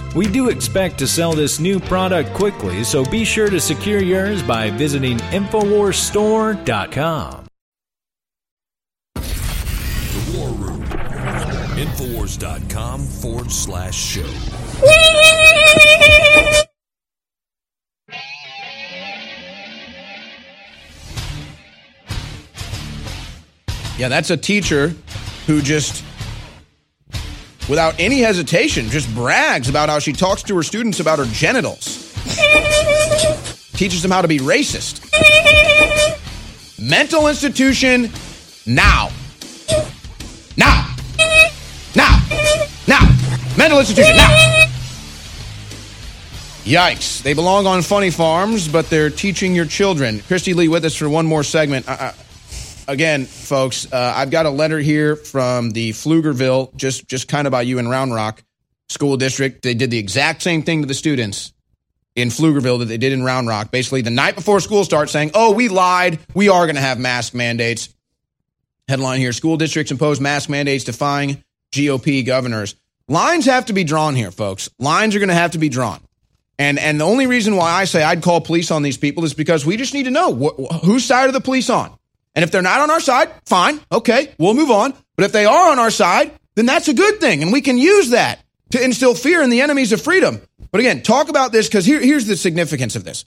We do expect to sell this new product quickly, so be sure to secure yours by visiting InfoWarsStore.com. The War Room. Infowars.com forward slash show. Yeah, that's a teacher who just, without any hesitation, just brags about how she talks to her students about her genitals. Teaches them how to be racist. Mental institution now. Now. Now. Now. Mental institution now. Yikes. They belong on funny farms, but they're teaching your children. Kristi Leigh with us for one more segment. Uh, again, folks, uh, I've got a letter here from the Pflugerville, just just kind of by you in Round Rock School District. They did the exact same thing to the students in Pflugerville that they did in Round Rock. Basically, the night before school starts, saying, "Oh, we lied. We are going to have mask mandates." Headline here: School districts impose mask mandates, defying GOP governors. Lines have to be drawn here, folks. Lines are going to have to be drawn. And and the only reason why I say I'd call police on these people is because we just need to know wh- whose side are the police on. And if they're not on our side, fine, okay, we'll move on. But if they are on our side, then that's a good thing, and we can use that to instill fear in the enemies of freedom. But again, talk about this because here, here's the significance of this.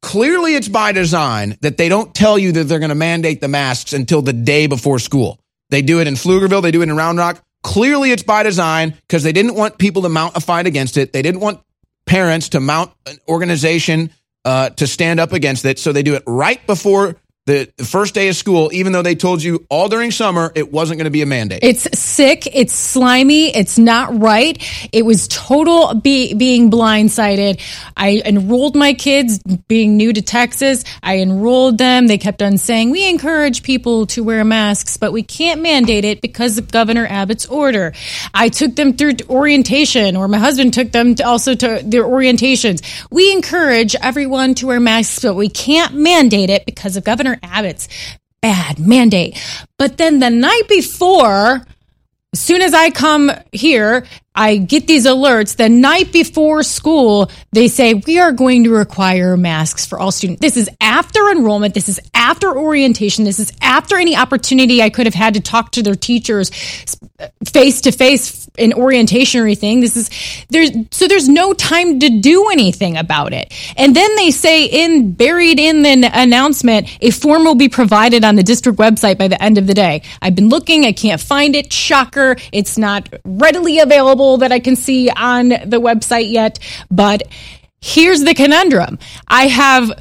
Clearly, it's by design that they don't tell you that they're going to mandate the masks until the day before school. They do it in Pflugerville, they do it in Round Rock. Clearly, it's by design because they didn't want people to mount a fight against it. They didn't want parents to mount an organization uh, to stand up against it. So they do it right before the first day of school, even though they told you all during summer it wasn't going to be a mandate. It's sick. It's slimy. It's not right. It was total be, being blindsided. I enrolled my kids being new to Texas. I enrolled them. They kept on saying, we encourage people to wear masks, but we can't mandate it because of Governor Abbott's order. I took them through orientation or my husband took them to also to their orientations. We encourage everyone to wear masks, but we can't mandate it because of Governor Abbott's bad mandate. But then the night before, as soon as I come here, I get these alerts the night before school. They say we are going to require masks for all students. This is after enrollment. This is after orientation. This is after any opportunity I could have had to talk to their teachers face to face in orientation or anything. This is there's so there's no time to do anything about it. And then they say in buried in the announcement, a form will be provided on the district website by the end of the day. I've been looking, I can't find it. Shocker, it's not readily available that I can see on the website yet. But here's the conundrum I have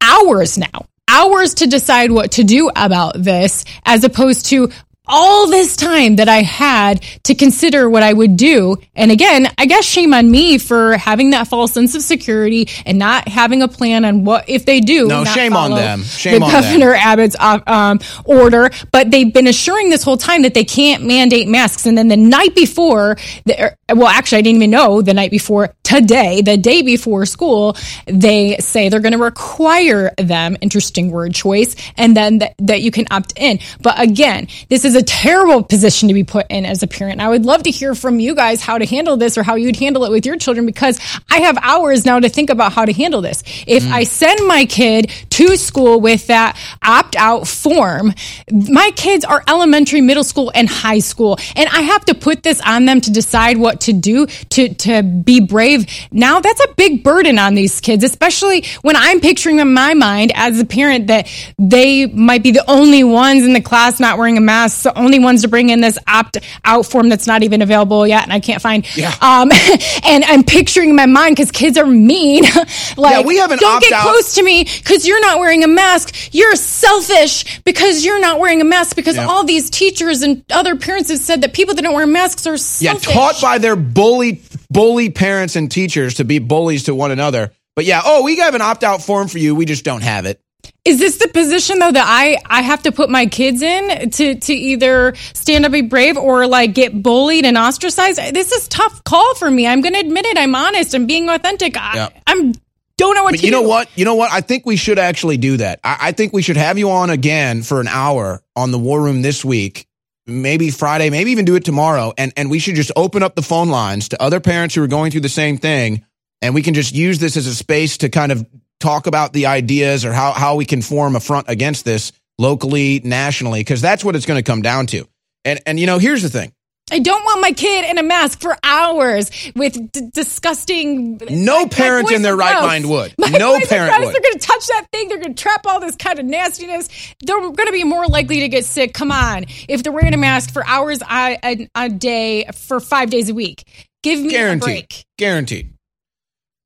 hours now, hours to decide what to do about this, as opposed to all this time that I had to consider what I would do. And again, I guess shame on me for having that false sense of security and not having a plan on what if they do. No, shame on them. Shame the on Governor them. Abbott's uh, um, order, but they've been assuring this whole time that they can't mandate masks. And then the night before, the, well, actually, I didn't even know the night before today, the day before school, they say they're going to require them. Interesting word choice, and then that, that you can opt in. But again, this is a terrible position to be put in as a parent. I would love to hear from you guys how to handle this or how you'd handle it with your children because I have hours now to think about how to handle this. If mm. I send my kid to school with that opt out form, my kids are elementary, middle school, and high school. And I have to put this on them to decide what to do to, to be brave. Now that's a big burden on these kids, especially when I'm picturing in my mind as a parent that they might be the only ones in the class not wearing a mask, the only ones to bring in this opt out form that's not even available yet and I can't find. Yeah. Um, [laughs] and I'm picturing in my mind because kids are mean. [laughs] like, Yeah, we have an don't get close to me because you're not wearing a mask. You're selfish because you're not wearing a mask because Yeah. all these teachers and other parents have said that people that don't wear masks are selfish. Yeah, taught by their bully bully parents and teachers to be bullies to one another. But yeah, oh, we have an opt out form for you. We just don't have it. Is this the position though that I I have to put my kids in to to either stand up be brave or like get bullied and ostracized? This is tough call for me. I'm going to admit it. I'm honest. I'm being authentic. I, Yeah. I'm don't know what But you know what? You know what? I think we should actually do that. I, I think we should have you on again for an hour on the War Room this week maybe Friday, maybe even do it tomorrow. And, and we should just open up the phone lines to other parents who are going through the same thing. And we can just use this as a space to kind of talk about the ideas or how, how we can form a front against this locally, nationally, because that's what it's going to come down to. And, and, you know, here's the thing. I don't want my kid in a mask for hours with d- disgusting. No like, parent in their right gross. mind would. My no parent gross. would. They're going to touch that thing. They're going to trap all this kind of nastiness. They're going to be more likely to get sick. Come on, if they're wearing a mask for hours a, a, a day for five days a week, give me Guaranteed. a break. Guaranteed.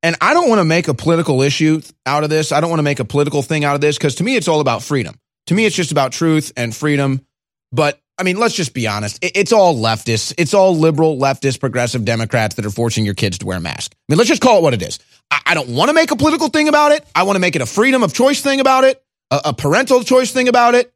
And I don't want to make a political issue out of this. I don't want to make a political thing out of this because to me, it's all about freedom. To me, it's just about truth and freedom. But I mean, let's just be honest. It's all leftists. It's all liberal, leftist, progressive Democrats that are forcing your kids to wear a mask. I mean, let's just call it what it is. I don't want to make a political thing about it. I want to make it a freedom of choice thing about it, a, a parental choice thing about it.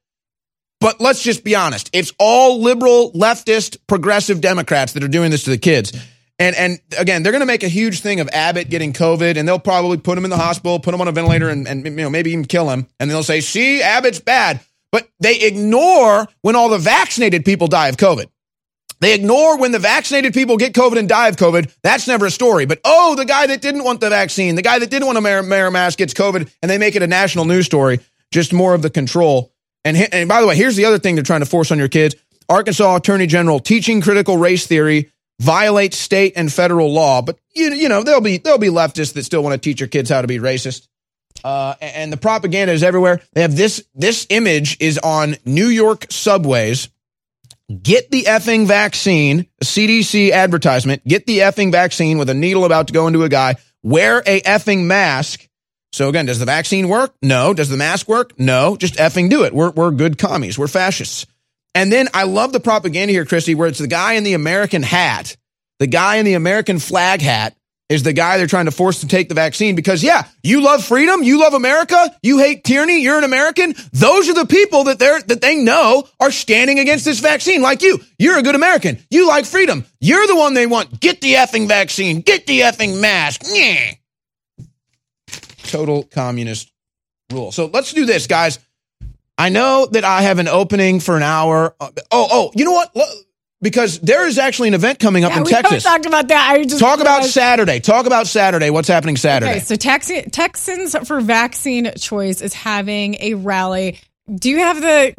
But let's just be honest. It's all liberal, leftist, progressive Democrats that are doing this to the kids. And and again, they're going to make a huge thing of Abbott getting COVID, and they'll probably put him in the hospital, put him on a ventilator, and, and you know maybe even kill him. And they'll say, "See, Abbott's bad," but they ignore when all the vaccinated people die of COVID. They ignore when the vaccinated people get COVID and die of COVID. That's never a story. But oh, the guy that didn't want the vaccine, the guy that didn't want to wear, a mask gets COVID, and they make it a national news story. Just more of the control. And and by the way, here's the other thing they're trying to force on your kids. Arkansas Attorney General teaching critical race theory violates state and federal law. But you you know there'll be there'll be leftists that still want to teach your kids how to be racist. Uh, and the propaganda is everywhere. They have this this image is on New York subways. Get the effing vaccine. CDC advertisement. Get the effing vaccine with a needle about to go into a guy. Wear a effing mask. So again, does the vaccine work? No. Does the mask work? No. Just effing do it. We're we're good commies. We're fascists. And then I love the propaganda here, Kristi, where it's the guy in the American hat, the guy in the American flag hat is the guy they're trying to force to take the vaccine because, yeah, you love freedom, you love America, you hate tyranny, you're an American. Those are the people that they're that they know are standing against this vaccine, like you. You're a good American. You like freedom. You're the one they want. Get the effing vaccine. Get the effing mask. Nyeh. Total communist rule. So let's do this, guys. I know that I have an opening for an hour. Uh, oh, oh, you know what? Because there is actually an event coming up Yeah, in we Texas. talked about that. I just Talk about realized- Saturday. Talk about Saturday. What's happening Saturday? Okay, so Tex- Texans for Vaccine Choice is having a rally. Do you have the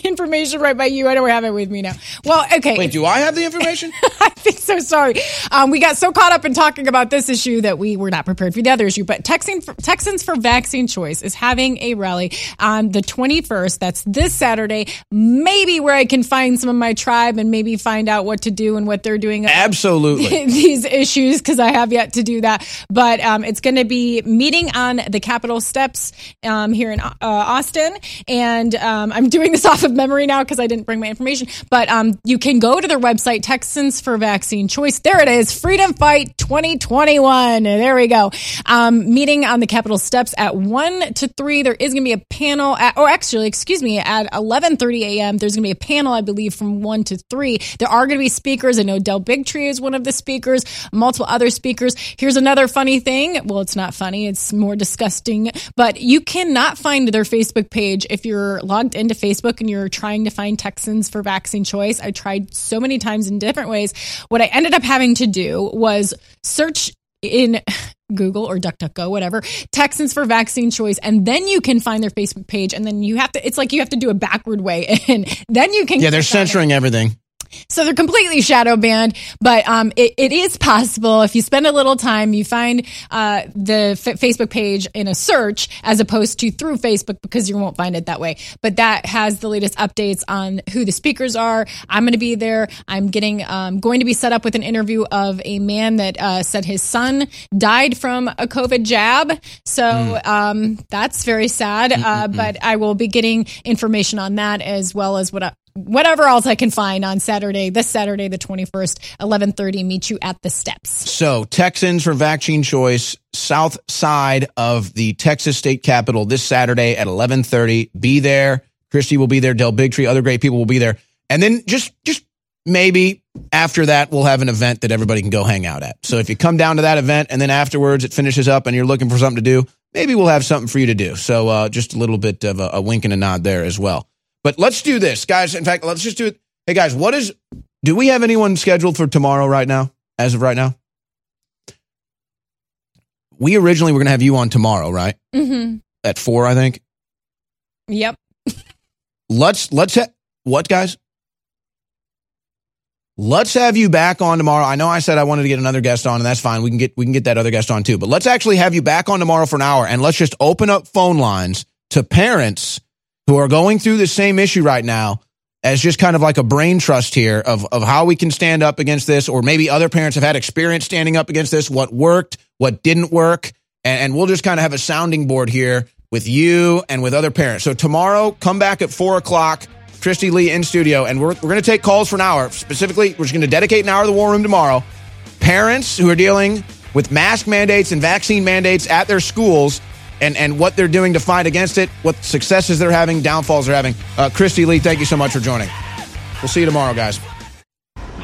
[laughs] information right by you? I don't have it with me now. Well, okay. Wait, do I have the information? [laughs] I think so. Sorry. Um, we got so caught up in talking about this issue that we were not prepared for the other issue. But Texan Texans for Vaccine Choice is having a rally on the 21st. That's this Saturday. Maybe where I can find some of my tribe and maybe find out what to do and what they're doing. Absolutely. [laughs] these issues because I have yet to do that. But um, it's going to be meeting on the Capitol steps um, here in uh, Austin. And um, I'm doing this [laughs] off of memory now because I didn't bring my information. But um, you can go to their website, Texans for Vaccine Choice. There it is, Freedom Fight 2021. There we go. Um, meeting on the Capitol steps at 1 to 3. There is going to be a panel, at, or actually, excuse me, at 11.30 a.m. There's going to be a panel, I believe, from 1 to 3. There are going to be speakers. I know Del Bigtree is one of the speakers, multiple other speakers. Here's another funny thing. Well, it's not funny. It's more disgusting, but you cannot find their Facebook page if you're logged into Facebook and you're trying to find Texans for vaccine choice. I tried so many times in different ways. What I ended up having to do was search in [laughs] Google or DuckDuckGo, whatever, Texans for vaccine choice. And then you can find their Facebook page. And then you have to, it's like you have to do a backward way. [laughs] And then you can. yeah, they're it. censoring everything. So they're completely shadow banned, but um, it, it is possible if you spend a little time, you find uh, the F- Facebook page in a search as opposed to through Facebook because you won't find it that way. But that has the latest updates on who the speakers are. I'm going to be there. I'm getting um, going to be set up with an interview of a man that uh, said his son died from a COVID jab. So um, that's very sad. Uh, but I will be getting information on that as well as what. Whatever else I can find on Saturday, this Saturday, the 21st, 1130, meet you at the steps. So Texans for vaccine choice, south side of the Texas state capitol this Saturday at 1130. Be there. Kristi will be there. Del Bigtree, other great people will be there. And then just, just maybe after that, we'll have an event that everybody can go hang out at. So if you come down to that event and then afterwards it finishes up and you're looking for something to do, maybe we'll have something for you to do. So, uh, just a little bit of a, a wink and a nod there as well. But let's do this, guys. In fact, let's just do it. Hey guys, what is? Do we have anyone scheduled for tomorrow? Right now, as of right now, we originally were going to have you on tomorrow, right? Mm-hmm. At four, I think. Yep. Let's let's ha- what guys? Let's have you back on tomorrow. I know I said I wanted to get another guest on, and that's fine. We can get we can get that other guest on too. But let's actually have you back on tomorrow for an hour, and let's just open up phone lines to parents who are going through the same issue right now as just kind of like a brain trust here of of how we can stand up against this, or maybe other parents have had experience standing up against this, what worked, what didn't work, and, and we'll just kind of have a sounding board here with you and with other parents. So tomorrow, come back at four o'clock. Kristi Leigh in studio, and we're, we're going to take calls for an hour. Specifically, we're just going to dedicate an hour to the War Room tomorrow. Parents who are dealing with mask mandates and vaccine mandates at their schools and, and what they're doing to fight against it, what successes they're having, downfalls they're having. Uh, Kristi Leigh, thank you so much for joining. We'll see you tomorrow, guys.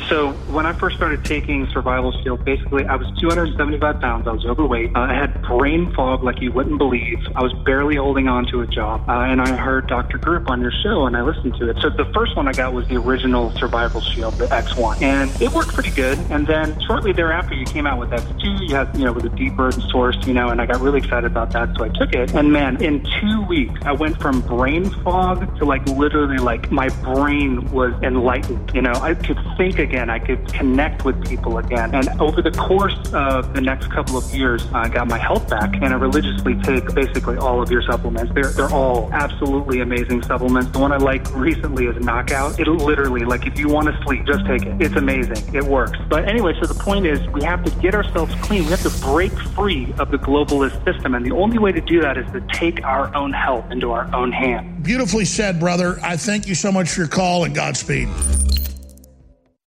So when I first started taking Survival Shield, basically I was 275 pounds. I was overweight. Uh, I had brain fog like you wouldn't believe. I was barely holding on to a job. Uh, and I heard Dr. Group on your show and I listened to it. So the first one I got was the original Survival Shield, the X1. And it worked pretty good. And then shortly thereafter, you came out with X2. You had, you know, with a deeper source, you know, and I got really excited about that. So I took it. And man, in two weeks, I went from brain fog to like literally like my brain was enlightened. You know, I could think again again. I could connect with people again. And over the course of the next couple of years, I got my health back and I religiously take basically all of your supplements. They're, they're all absolutely amazing supplements. The one I like recently is Knockout. It literally, like if you want to sleep, just take it. It's amazing. It works. But anyway, so the point is we have to get ourselves clean. We have to break free of the globalist system. And the only way to do that is to take our own health into our own hands. Beautifully said, brother. I thank you so much for your call and Godspeed.